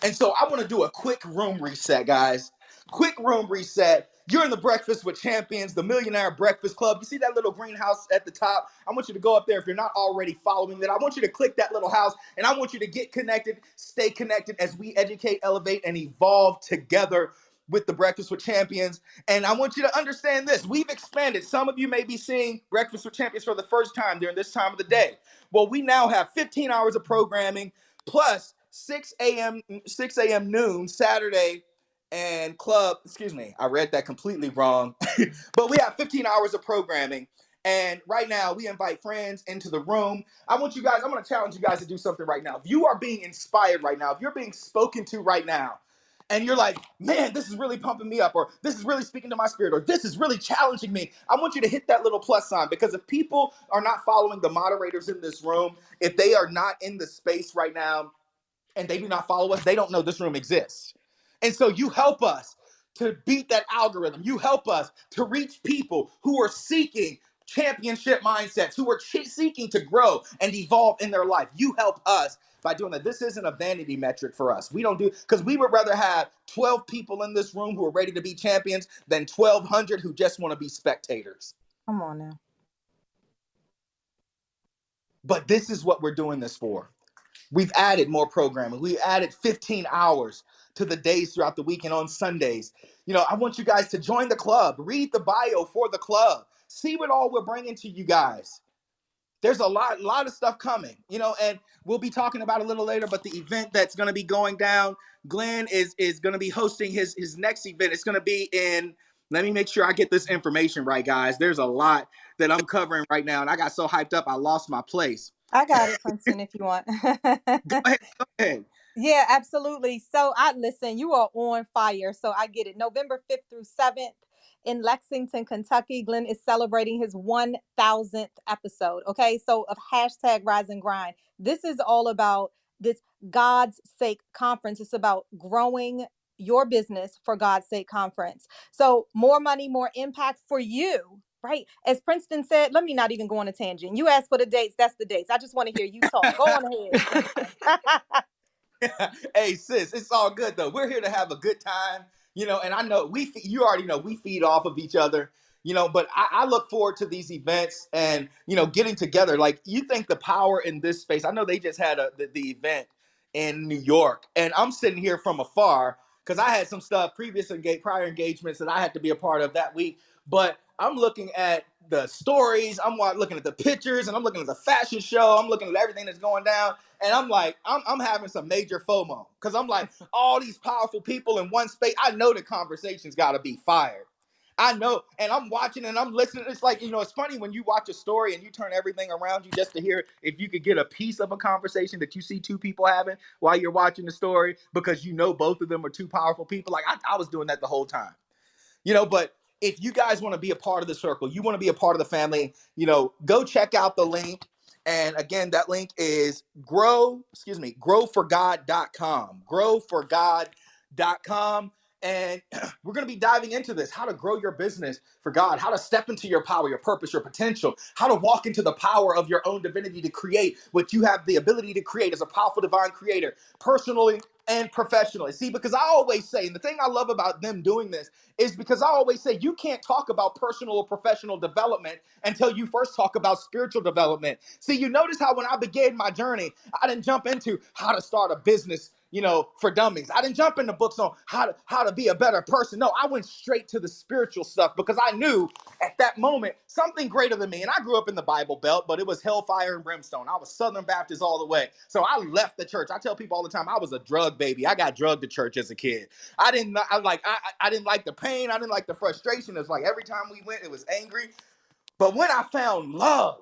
And so I want to do a quick room reset, guys. Quick room reset. You're in the Breakfast with Champions, the Millionaire Breakfast Club. You see that little greenhouse at the top? I want you to go up there if you're not already following that. I want you to click that little house and I want you to get connected, stay connected as we educate, elevate, and evolve together with the Breakfast with Champions. And I want you to understand this. We've expanded. Some of you may be seeing Breakfast with Champions for the first time during this time of the day. Well, we now have 15 hours of programming plus 6 a.m. 6 a.m. noon Saturday and club. Excuse me, I read that completely wrong. but we have 15 hours of programming. And right now, we invite friends into the room. I want you guys, I'm to challenge you guys to do something right now. If you are being inspired right now, if you're being spoken to right now, and you're like, man, this is really pumping me up, or this is really speaking to my spirit, or this is really challenging me, I want you to hit that little plus sign because if people are not following the moderators in this room, if they are not in the space right now and they do not follow us, they don't know this room exists. And so you help us to beat that algorithm. You help us to reach people who are seeking championship mindsets, who are ch- seeking to grow and evolve in their life. You help us by doing that. This isn't a vanity metric for us. We don't do because we would rather have 12 people in this room who are ready to be champions than 1,200 who just want to be spectators. Come on now. But this is what we're doing this for. We've added more programming. We've added 15 hours to the days throughout the week and on Sundays. You know, I want you guys to join the club, read the bio for the club, see what all we're bringing to you guys. There's a lot lot of stuff coming you know and we'll be talking about a little later but the event that's going to be going down glenn is is going to be hosting his his next event. It's going to be in let me make sure i get this information right guys. There's a lot that i'm covering right now and i got so hyped up i lost my place. I got it princeton if you want. Go ahead, go ahead. yeah absolutely. So i listen you are on fire so i get it. November 5th through 7th in Lexington, Kentucky. Glenn is celebrating his 1000th episode. Okay. So, of hashtag rise and grind. This is all about this God's sake conference. It's about growing your business for God's sake conference. So, more money, more impact for you. Right. As Princeton said, let me not even go on a tangent. You asked for the dates. That's the dates. I just want to hear you talk. Go on ahead. hey, sis, it's all good though. We're here to have a good time you know, and I know we, you already know we feed off of each other, you know, but I, I, look forward to these events and, you know, getting together. Like, you think the power in this space, I know they just had a, the, the event in New York, and I'm sitting here from afar, because I had some stuff previous engage prior engagements that I had to be a part of that week. But I'm looking at the stories, I'm looking at the pictures, and I'm looking at the fashion show. I'm looking at everything that's going down, and I'm like, I'm, I'm having some major FOMO because I'm like, all these powerful people in one space. I know the conversation's got to be fired. I know, and I'm watching and I'm listening. It's like, you know, it's funny when you watch a story and you turn everything around you just to hear if you could get a piece of a conversation that you see two people having while you're watching the story because you know both of them are two powerful people. Like I, I was doing that the whole time, you know, but if you guys want to be a part of the circle, you want to be a part of the family, you know, go check out the link. And again, that link is grow, excuse me, growforgod.com. Growforgod.com. And we're going to be diving into this how to grow your business for God, how to step into your power, your purpose, your potential, how to walk into the power of your own divinity to create what you have the ability to create as a powerful divine creator, personally and professionally. See, because I always say, and the thing I love about them doing this is because I always say you can't talk about personal or professional development until you first talk about spiritual development. See, you notice how when I began my journey, I didn't jump into how to start a business you know, for dummies. I didn't jump into books on how to how to be a better person. No, I went straight to the spiritual stuff because I knew at that moment something greater than me. And I grew up in the Bible Belt, but it was hellfire and brimstone. I was Southern Baptist all the way. So I left the church. I tell people all the time I was a drug baby. I got drugged to church as a kid. I didn't I like I I didn't like the pain. I didn't like the frustration. It's like every time we went, it was angry. But when I found love,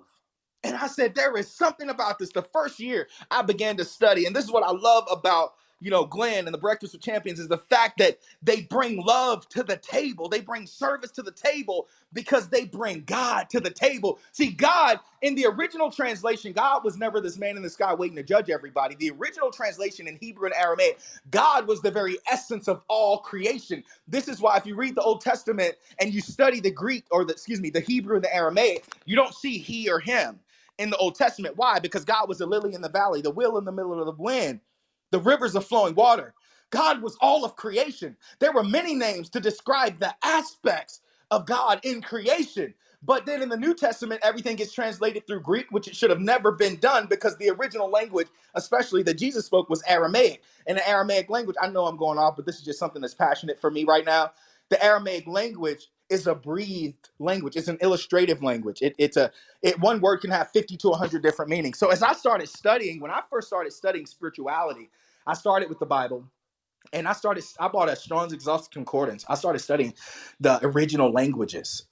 and I said, there is something about this. The first year I began to study, and this is what I love about you know, Glenn and the Breakfast with Champions is the fact that they bring love to the table. They bring service to the table because they bring God to the table. See, God, in the original translation, God was never this man in the sky waiting to judge everybody. The original translation in Hebrew and Aramaic, God was the very essence of all creation. This is why if you read the Old Testament and you study the Greek or the excuse me, the Hebrew and the Aramaic, you don't see he or him in the Old Testament. Why? Because God was a lily in the valley, the will in the middle of the wind the rivers of flowing water. God was all of creation. There were many names to describe the aspects of God in creation. But then in the New Testament, everything gets translated through Greek, which it should have never been done because the original language, especially that Jesus spoke, was Aramaic. And the Aramaic language, I know I'm going off, but this is just something that's passionate for me right now. The Aramaic language is a breathed language. It's an illustrative language. It, it's a it one word can have 50 to 100 different meanings. So as I started studying, when I first started studying spirituality, I started with the Bible and I started, I bought a Strong's Exhaustive Concordance. I started studying the original languages.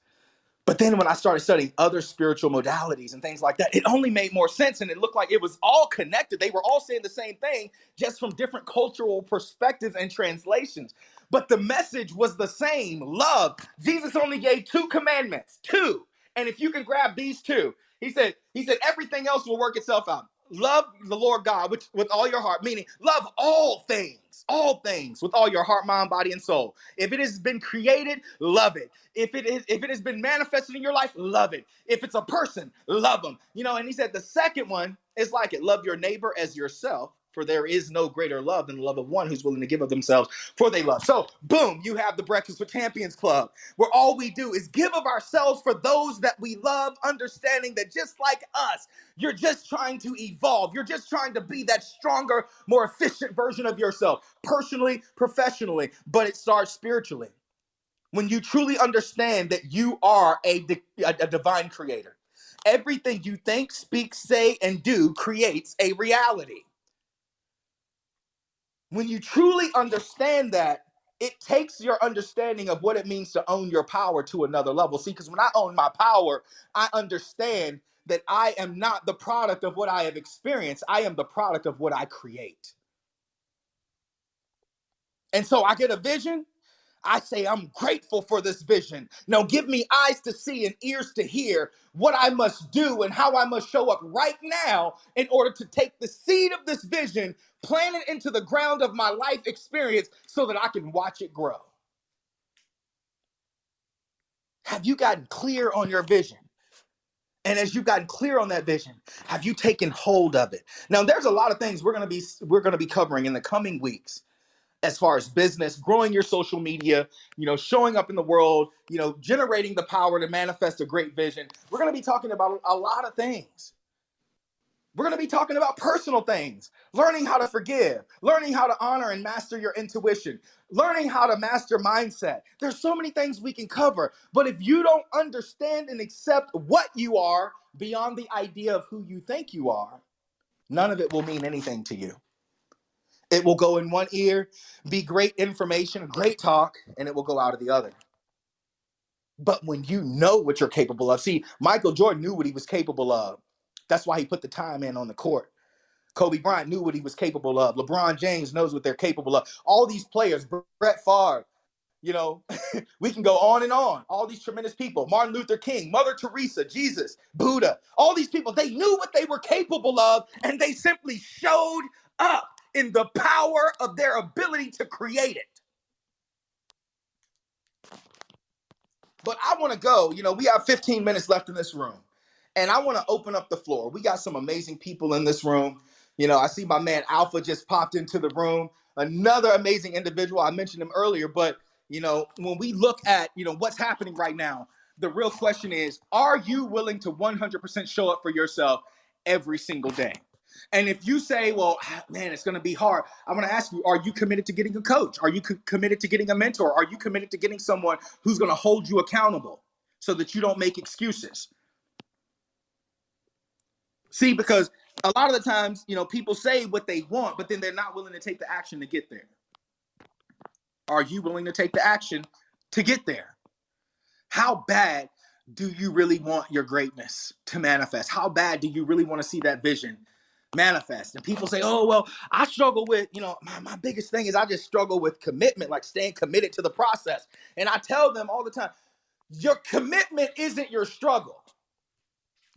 But then when I started studying other spiritual modalities and things like that, it only made more sense and it looked like it was all connected. They were all saying the same thing, just from different cultural perspectives and translations. But the message was the same love. Jesus only gave two commandments, two. And if you can grab these two, he said, he said, everything else will work itself out love the Lord God with, with all your heart, meaning love all things, all things with all your heart, mind, body, and soul. If it has been created, love it. If it is, if it has been manifested in your life, love it. If it's a person, love them. You know, and he said the second one is like it: love your neighbor as yourself. For there is no greater love than the love of one who's willing to give of themselves for they love. So, boom, you have the Breakfast with Champions Club, where all we do is give of ourselves for those that we love, understanding that just like us, you're just trying to evolve. You're just trying to be that stronger, more efficient version of yourself, personally, professionally, but it starts spiritually. When you truly understand that you are a, a, a divine creator, everything you think, speak, say, and do creates a reality when you truly understand that, it takes your understanding of what it means to own your power to another level. See, because when I own my power, I understand that I am not the product of what I have experienced, I am the product of what I create. And so I get a vision, I say, I'm grateful for this vision. Now give me eyes to see and ears to hear what I must do and how I must show up right now in order to take the seed of this vision, plant it into the ground of my life experience so that I can watch it grow. Have you gotten clear on your vision? And as you've gotten clear on that vision, have you taken hold of it? Now, there's a lot of things we're going to be we're to be covering in the coming weeks as far as business, growing your social media, you know, showing up in the world, you know, generating the power to manifest a great vision. We're going to be talking about a lot of things. We're going to be talking about personal things, learning how to forgive, learning how to honor and master your intuition, learning how to master mindset. There's so many things we can cover, but if you don't understand and accept what you are beyond the idea of who you think you are, none of it will mean anything to you. It will go in one ear, be great information, great talk, and it will go out of the other. But when you know what you're capable of, see, Michael Jordan knew what he was capable of. That's why he put the time in on the court. Kobe Bryant knew what he was capable of. LeBron James knows what they're capable of. All these players, Brett Favre, you know, we can go on and on. All these tremendous people Martin Luther King, Mother Teresa, Jesus, Buddha, all these people, they knew what they were capable of and they simply showed up in the power of their ability to create it. But I want to go, you know, we have 15 minutes left in this room. And I want to open up the floor. We got some amazing people in this room. You know, I see my man Alpha just popped into the room. Another amazing individual. I mentioned him earlier, but you know, when we look at, you know, what's happening right now, the real question is, are you willing to 100% show up for yourself every single day? And if you say, well, ah, man, it's going to be hard, I want to ask you, are you committed to getting a coach? Are you co- committed to getting a mentor? Are you committed to getting someone who's going to hold you accountable so that you don't make excuses? See, because a lot of the times, you know, people say what they want, but then they're not willing to take the action to get there. Are you willing to take the action to get there? How bad do you really want your greatness to manifest? How bad do you really want to see that vision manifest? And people say, oh, well, I struggle with, you know, my, my biggest thing is I just struggle with commitment, like staying committed to the process. And I tell them all the time, your commitment isn't your struggle.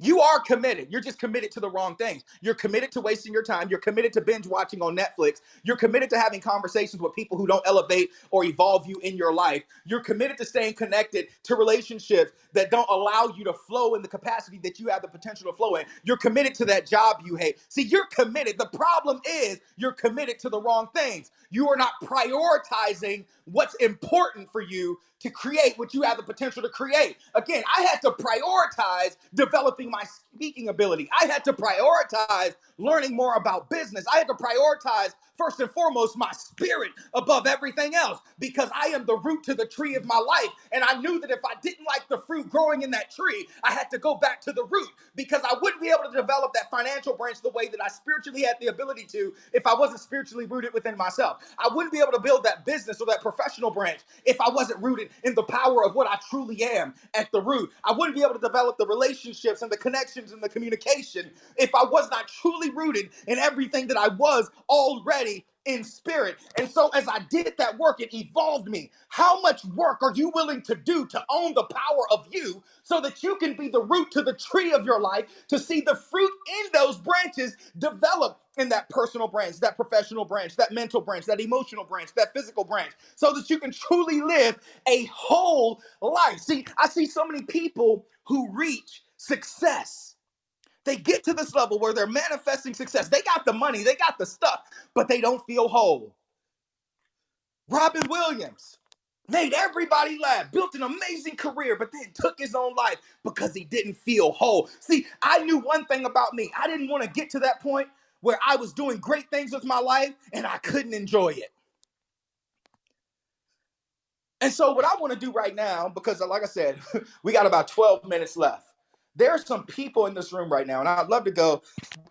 You are committed. You're just committed to the wrong things. You're committed to wasting your time. You're committed to binge watching on Netflix. You're committed to having conversations with people who don't elevate or evolve you in your life. You're committed to staying connected to relationships that don't allow you to flow in the capacity that you have the potential to flow in. You're committed to that job you hate. See, you're committed. The problem is you're committed to the wrong things. You are not prioritizing what's important for you to create what you have the potential to create. Again, I had to prioritize developing my speaking ability. I had to prioritize learning more about business. I had to prioritize first and foremost my spirit above everything else because I am the root to the tree of my life. And I knew that if I didn't like the fruit growing in that tree, I had to go back to the root because I wouldn't be able to develop that financial branch the way that I spiritually had the ability to if I wasn't spiritually rooted within myself. I wouldn't be able to build that business or that professional branch if I wasn't rooted in the power of what I truly am at the root. I wouldn't be able to develop the relationships and the connections and the communication if I was not truly rooted in everything that I was already in spirit. And so as I did that work, it evolved me. How much work are you willing to do to own the power of you so that you can be the root to the tree of your life to see the fruit in those branches develop in that personal branch, that professional branch, that mental branch, that emotional branch, that physical branch, so that you can truly live a whole life. See, I see so many people who reach success they get to this level where they're manifesting success. They got the money, they got the stuff, but they don't feel whole. Robin Williams made everybody laugh, built an amazing career, but then took his own life because he didn't feel whole. See, I knew one thing about me. I didn't want to get to that point where I was doing great things with my life and I couldn't enjoy it. And so, what I want to do right now, because like I said, we got about 12 minutes left there's some people in this room right now, and I'd love to go.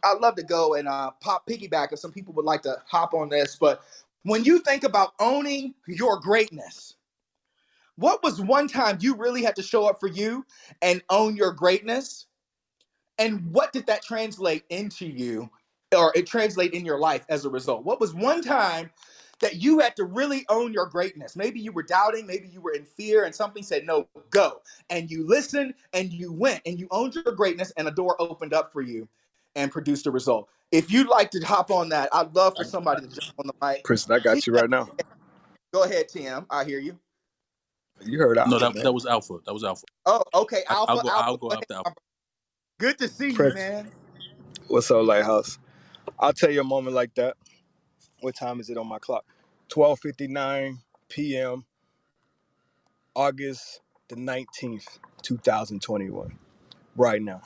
I'd love to go and uh, pop piggyback if some people would like to hop on this. But when you think about owning your greatness, what was one time you really had to show up for you and own your greatness? And what did that translate into you, or it translate in your life as a result? What was one time that you had to really own your greatness. Maybe you were doubting, maybe you were in fear, and something said, No, go. And you listened and you went and you owned your greatness, and a door opened up for you and produced a result. If you'd like to hop on that, I'd love for somebody to jump on the mic. Princeton, I got you right now. Go ahead, Tim. I hear you. You heard Alpha. No, that, man. that was Alpha. That was Alpha. Oh, okay. I, Alpha. I'll go. Alpha. I'll go go after. Alpha. Good to see you, man. What's up, Lighthouse? I'll tell you a moment like that. What time is it on my clock? 12:59 p.m. August the 19th, 2021. Right now.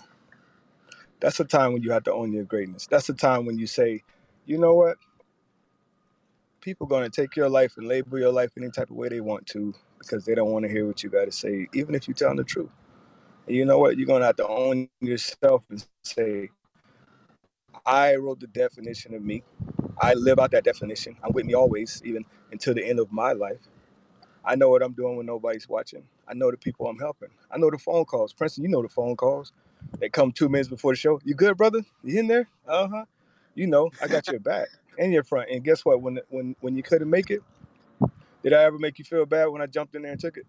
That's the time when you have to own your greatness. That's the time when you say, you know what? People gonna take your life and label your life any type of way they want to because they don't want to hear what you got to say, even if you're telling the truth. And you know what? You're gonna have to own yourself and say, I wrote the definition of me. I live out that definition. I'm with me always, even until the end of my life. I know what I'm doing when nobody's watching. I know the people I'm helping. I know the phone calls. Princeton, you know the phone calls. They come two minutes before the show. You good, brother? You in there? Uh huh. You know, I got your back and your front. And guess what? When when when you couldn't make it, did I ever make you feel bad when I jumped in there and took it?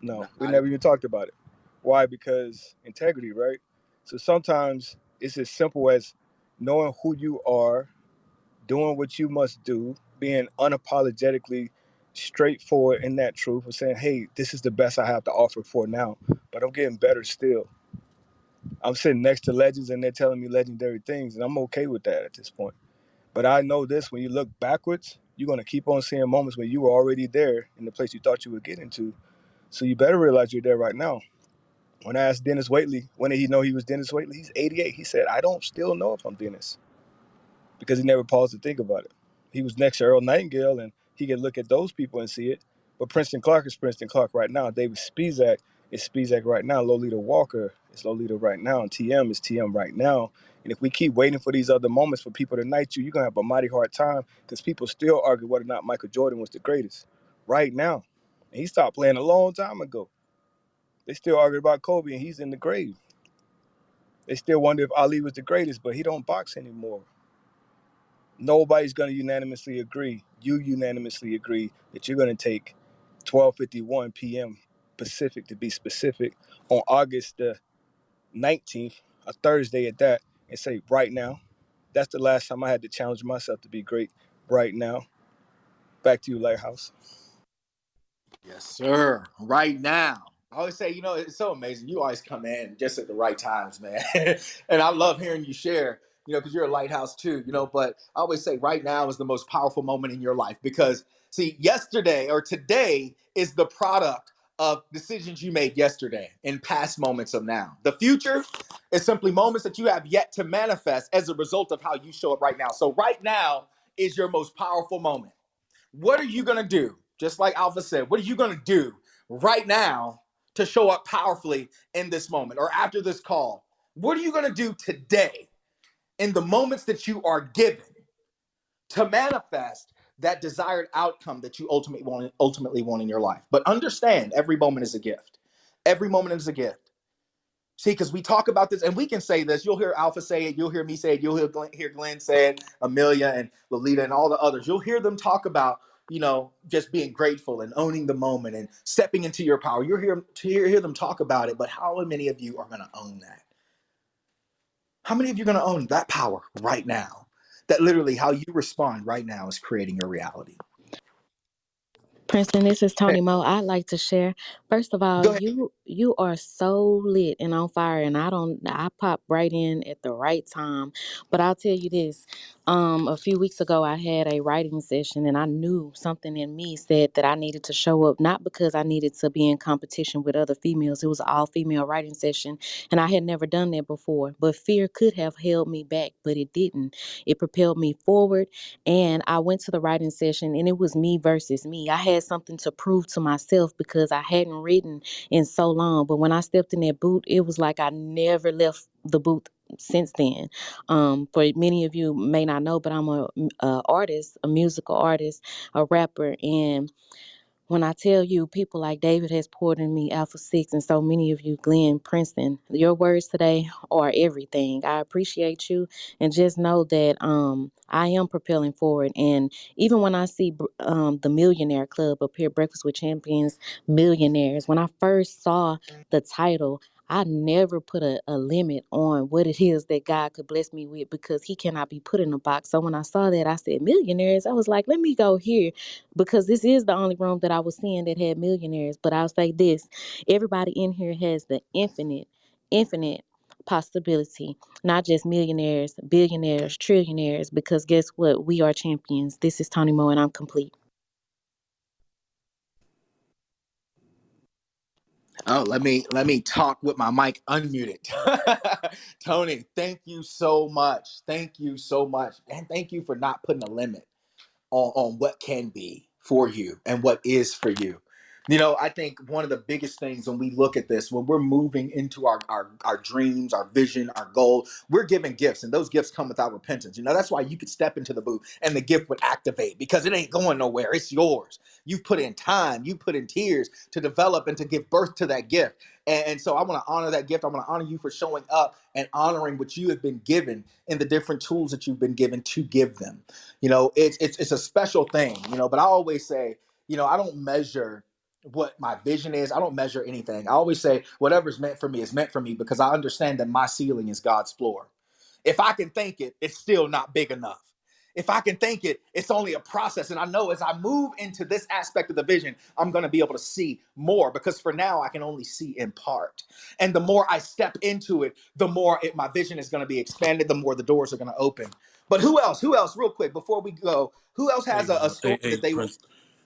No, we never even talked about it. Why? Because integrity, right? So sometimes it's as simple as knowing who you are, doing what you must do, being unapologetically straightforward in that truth and saying, hey, this is the best I have to offer for now, but I'm getting better still. I'm sitting next to legends and they're telling me legendary things, and I'm okay with that at this point. But I know this when you look backwards, you're going to keep on seeing moments where you were already there in the place you thought you would get into. So you better realize you're there right now. When I asked Dennis Waitley, when did he know he was Dennis Waitley? He's 88. He said, I don't still know if I'm Dennis because he never paused to think about it. He was next to Earl Nightingale and he could look at those people and see it. But Princeton Clark is Princeton Clark right now. David Spizak is Spizak right now. Lolita Walker is Lolita right now. And TM is TM right now. And if we keep waiting for these other moments for people to knight you, you're going to have a mighty hard time because people still argue whether or not Michael Jordan was the greatest right now. And he stopped playing a long time ago. They still argue about Kobe and he's in the grave. They still wonder if Ali was the greatest, but he don't box anymore. Nobody's going to unanimously agree. You unanimously agree that you're going to take 12:51 p.m. Pacific to be specific on August the 19th, a Thursday at that, and say right now. That's the last time I had to challenge myself to be great. Right now. Back to you, Lighthouse. Yes, sir. Right now. I always say, you know, it's so amazing. You always come in just at the right times, man. and I love hearing you share, you know, because you're a lighthouse too, you know. But I always say, right now is the most powerful moment in your life because, see, yesterday or today is the product of decisions you made yesterday and past moments of now. The future is simply moments that you have yet to manifest as a result of how you show up right now. So, right now is your most powerful moment. What are you going to do? Just like Alpha said, what are you going to do right now to show up powerfully in this moment or after this call? What are you going to do today in the moments that you are given to manifest that desired outcome that you ultimately want ultimately want in your life? But understand, every moment is a gift. Every moment is a gift. See, because we talk about this, and we can say this. You'll hear Alpha say it. You'll hear me say it. You'll hear Glenn, hear Glenn say it. Amelia and Lolita and all the others. You'll hear them talk about, you know, just being grateful and owning the moment and stepping into your power. You'll hear hear, hear them talk about it. But how many of you are going to own that? How many of you are going to own that power right now? That literally how you respond right now is creating your reality. Princeton, this is Tony Mo. I'd like to share. First of all, you you are so lit and on fire, and I don't I pop right in at the right time. But I'll tell you this: um, a few weeks ago, I had a writing session, and I knew something in me said that I needed to show up, not because I needed to be in competition with other females. It was all female writing session, and I had never done that before. But fear could have held me back, but it didn't. It propelled me forward, and I went to the writing session, and it was me versus me. I had something to prove to myself because I hadn't written in so long. But when I stepped in that booth, it was like I never left the booth since then. Um, for many of you may not know, but I'm a, a artist, a musical artist, a rapper, and when I tell you people like David has poured in me Alpha Six and so many of you, Glenn, Princeton, your words today are everything. I appreciate you and just know that um I am propelling forward. And even when I see um the Millionaire Club up here, Breakfast with Champions Millionaires, when I first saw the title, I never put a, a limit on what it is that God could bless me with because He cannot be put in a box. So when I saw that, I said, Millionaires, I was like, let me go here because this is the only room that I was seeing that had millionaires. But I'll say this everybody in here has the infinite, infinite possibility, not just millionaires, billionaires, trillionaires, because guess what? We are champions. This is Tony Moe, and I'm complete. Oh, let me let me talk with my mic unmuted. Tony, thank you so much. Thank you so much. And thank you for not putting a limit on, on what can be for you and what is for you. You know, I think one of the biggest things when we look at this, when we're moving into our, our, our dreams, our vision, our goal, we're given gifts, and those gifts come without repentance. You know, that's why you could step into the booth and the gift would activate because it ain't going nowhere. It's yours. You've put in time, you put in tears to develop and to give birth to that gift. And, and so I want to honor that gift. I want to honor you for showing up and honoring what you have been given in the different tools that you've been given to give them. You know, it's it's it's a special thing, you know, but I always say, you know, I don't measure what my vision is. I don't measure anything. I always say whatever's meant for me is meant for me because I understand that my ceiling is God's floor. If I can think it, it's still not big enough. If I can think it, it's only a process. And I know as I move into this aspect of the vision, I'm going to be able to see more because for now I can only see in part. And the more I step into it, the more it, my vision is going to be expanded, the more the doors are going to open. But who else? Who else, real quick, before we go, who else has Hey, a, a uh, hey, story hey, that they? Prince,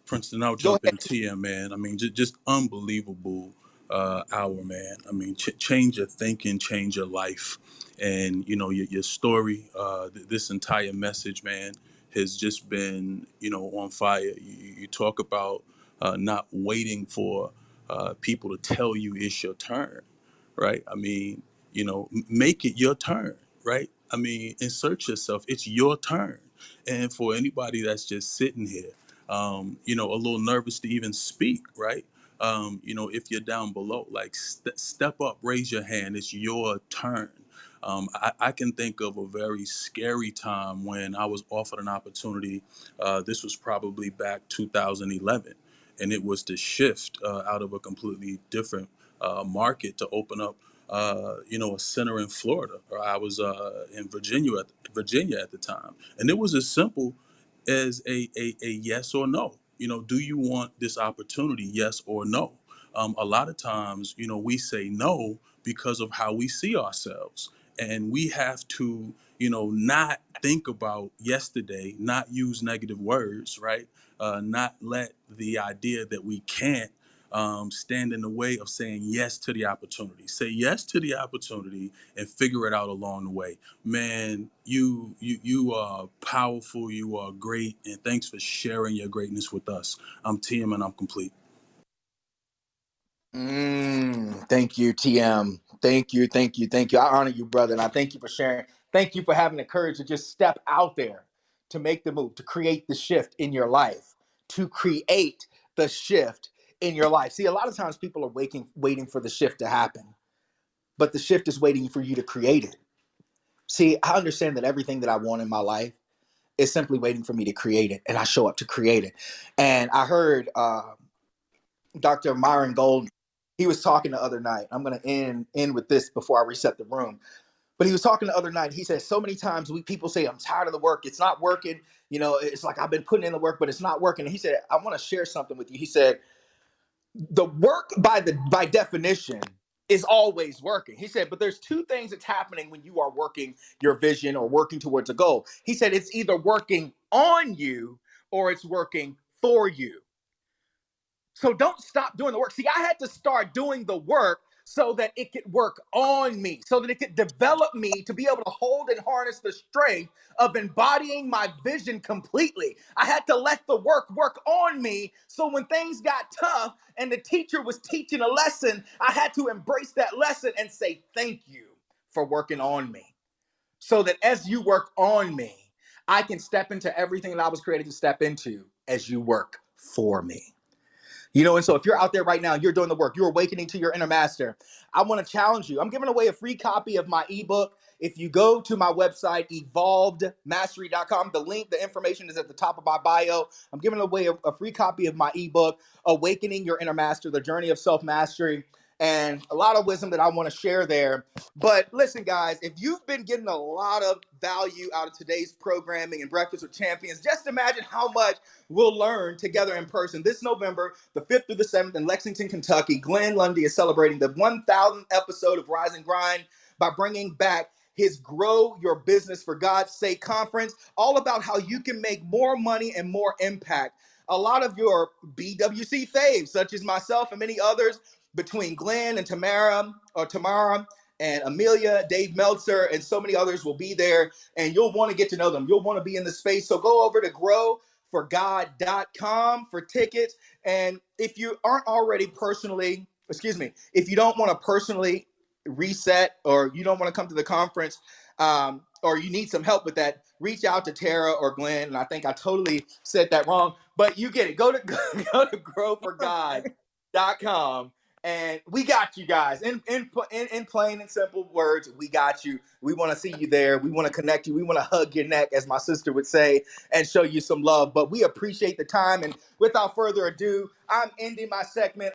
Princeton, I'll Go jump ahead. in. TM, man. I mean, just, just unbelievable uh, hour, man. I mean, ch- change your thinking, change your life, and you know your, your story. Uh, th- this entire message, man, has just been you know on fire. You, you you talk about uh, not waiting for uh, people to tell you it's your turn, right? I mean, you know, m- make it your turn, right? I mean, insert yourself. It's your turn. And for anybody that's just sitting here, um, you know, a little nervous to even speak, right? Um, you know, if you're down below, like st- step up, raise your hand. It's your turn. Um, I, I can think of a very scary time when I was offered an opportunity. Uh, this was probably back 2011, and it was to shift uh, out of a completely different uh, market to open up, uh, you know, a center in Florida. Or I was uh, in Virginia at Virginia at the time, and it was as simple as a, a, a yes or no. You know, do you want this opportunity? Yes or no. Um, a lot of times, you know, we say no because of how we see ourselves. And we have to, you know, not think about yesterday, not use negative words, right? Uh, not let the idea that we can't um, stand in the way of saying yes to the opportunity. Say yes to the opportunity and figure it out along the way man you you you are powerful you are great and thanks for sharing your greatness with us i'm tm and i'm complete Mm, thank you, TM. Thank you, thank you, thank you. I honor you, brother, and I thank you for sharing. Thank you for having the courage to just step out there to make the move, to create the shift in your life, to create the shift in your life. See, a lot of times people are waiting, waiting for the shift to happen, but the shift is waiting for you to create it. See, I understand that everything that I want in my life is simply waiting for me to create it, and I show up to create it. And I heard uh, Dr. Myron Golden, He was talking the other night. I'm gonna end end with this before I reset the room. But he was talking the other night. He said so many times we people say I'm tired of the work. It's not working. You know, it's like I've been putting in the work, but it's not working. And he said I want to share something with you. He said the work by the by definition is always working. He said, but there's two things that's happening when you are working your vision or working towards a goal. He said it's either working on you or it's working for you. So don't stop doing the work. See, I had to start doing the work so that it could work on me, so that it could develop me to be able to hold and harness the strength of embodying my vision completely. I had to let the work work on me. So when things got tough and the teacher was teaching a lesson, I had to embrace that lesson and say, Thank you for working on me. So that as you work on me, I can step into everything that I was created to step into as you work for me. You know, and so if you're out there right now, you're doing the work, you're awakening to your inner master. I want to challenge you. I'm giving away a free copy of my ebook. If you go to my website, evolvedmastery.com, the link, the information is at the top of my bio. I'm giving away a, a free copy of my ebook, Awakening Your Inner Master, The Journey of Self Mastery, and a lot of wisdom that I want to share there. But listen, guys, if you've been getting a lot of value out of today's programming and Breakfast with Champions, just imagine how much we'll learn together in person this November, the 5th through the 7th in Lexington, Kentucky. Glenn Lundy is celebrating the 1000th episode of Rise and Grind by bringing back his Grow Your Business for God's Sake conference, all about how you can make more money and more impact. A lot of your BWC faves, such as myself and many others, between Glenn and Tamara or Tamara and Amelia, Dave Meltzer, and so many others will be there. And you'll want to get to know them. You'll want to be in the space. So go over to growforgod.com for tickets. And if you aren't already personally, excuse me, if you don't want to personally reset or you don't want to come to the conference, um, or you need some help with that, reach out to Tara or Glenn. And I think I totally said that wrong, but you get it. Go to go to growforgod.com and we got you guys. In, in in in plain and simple words, we got you. We want to see you there. We want to connect you. We want to hug your neck, as my sister would say, and show you some love. But we appreciate the time. And without further ado, I'm ending my segment.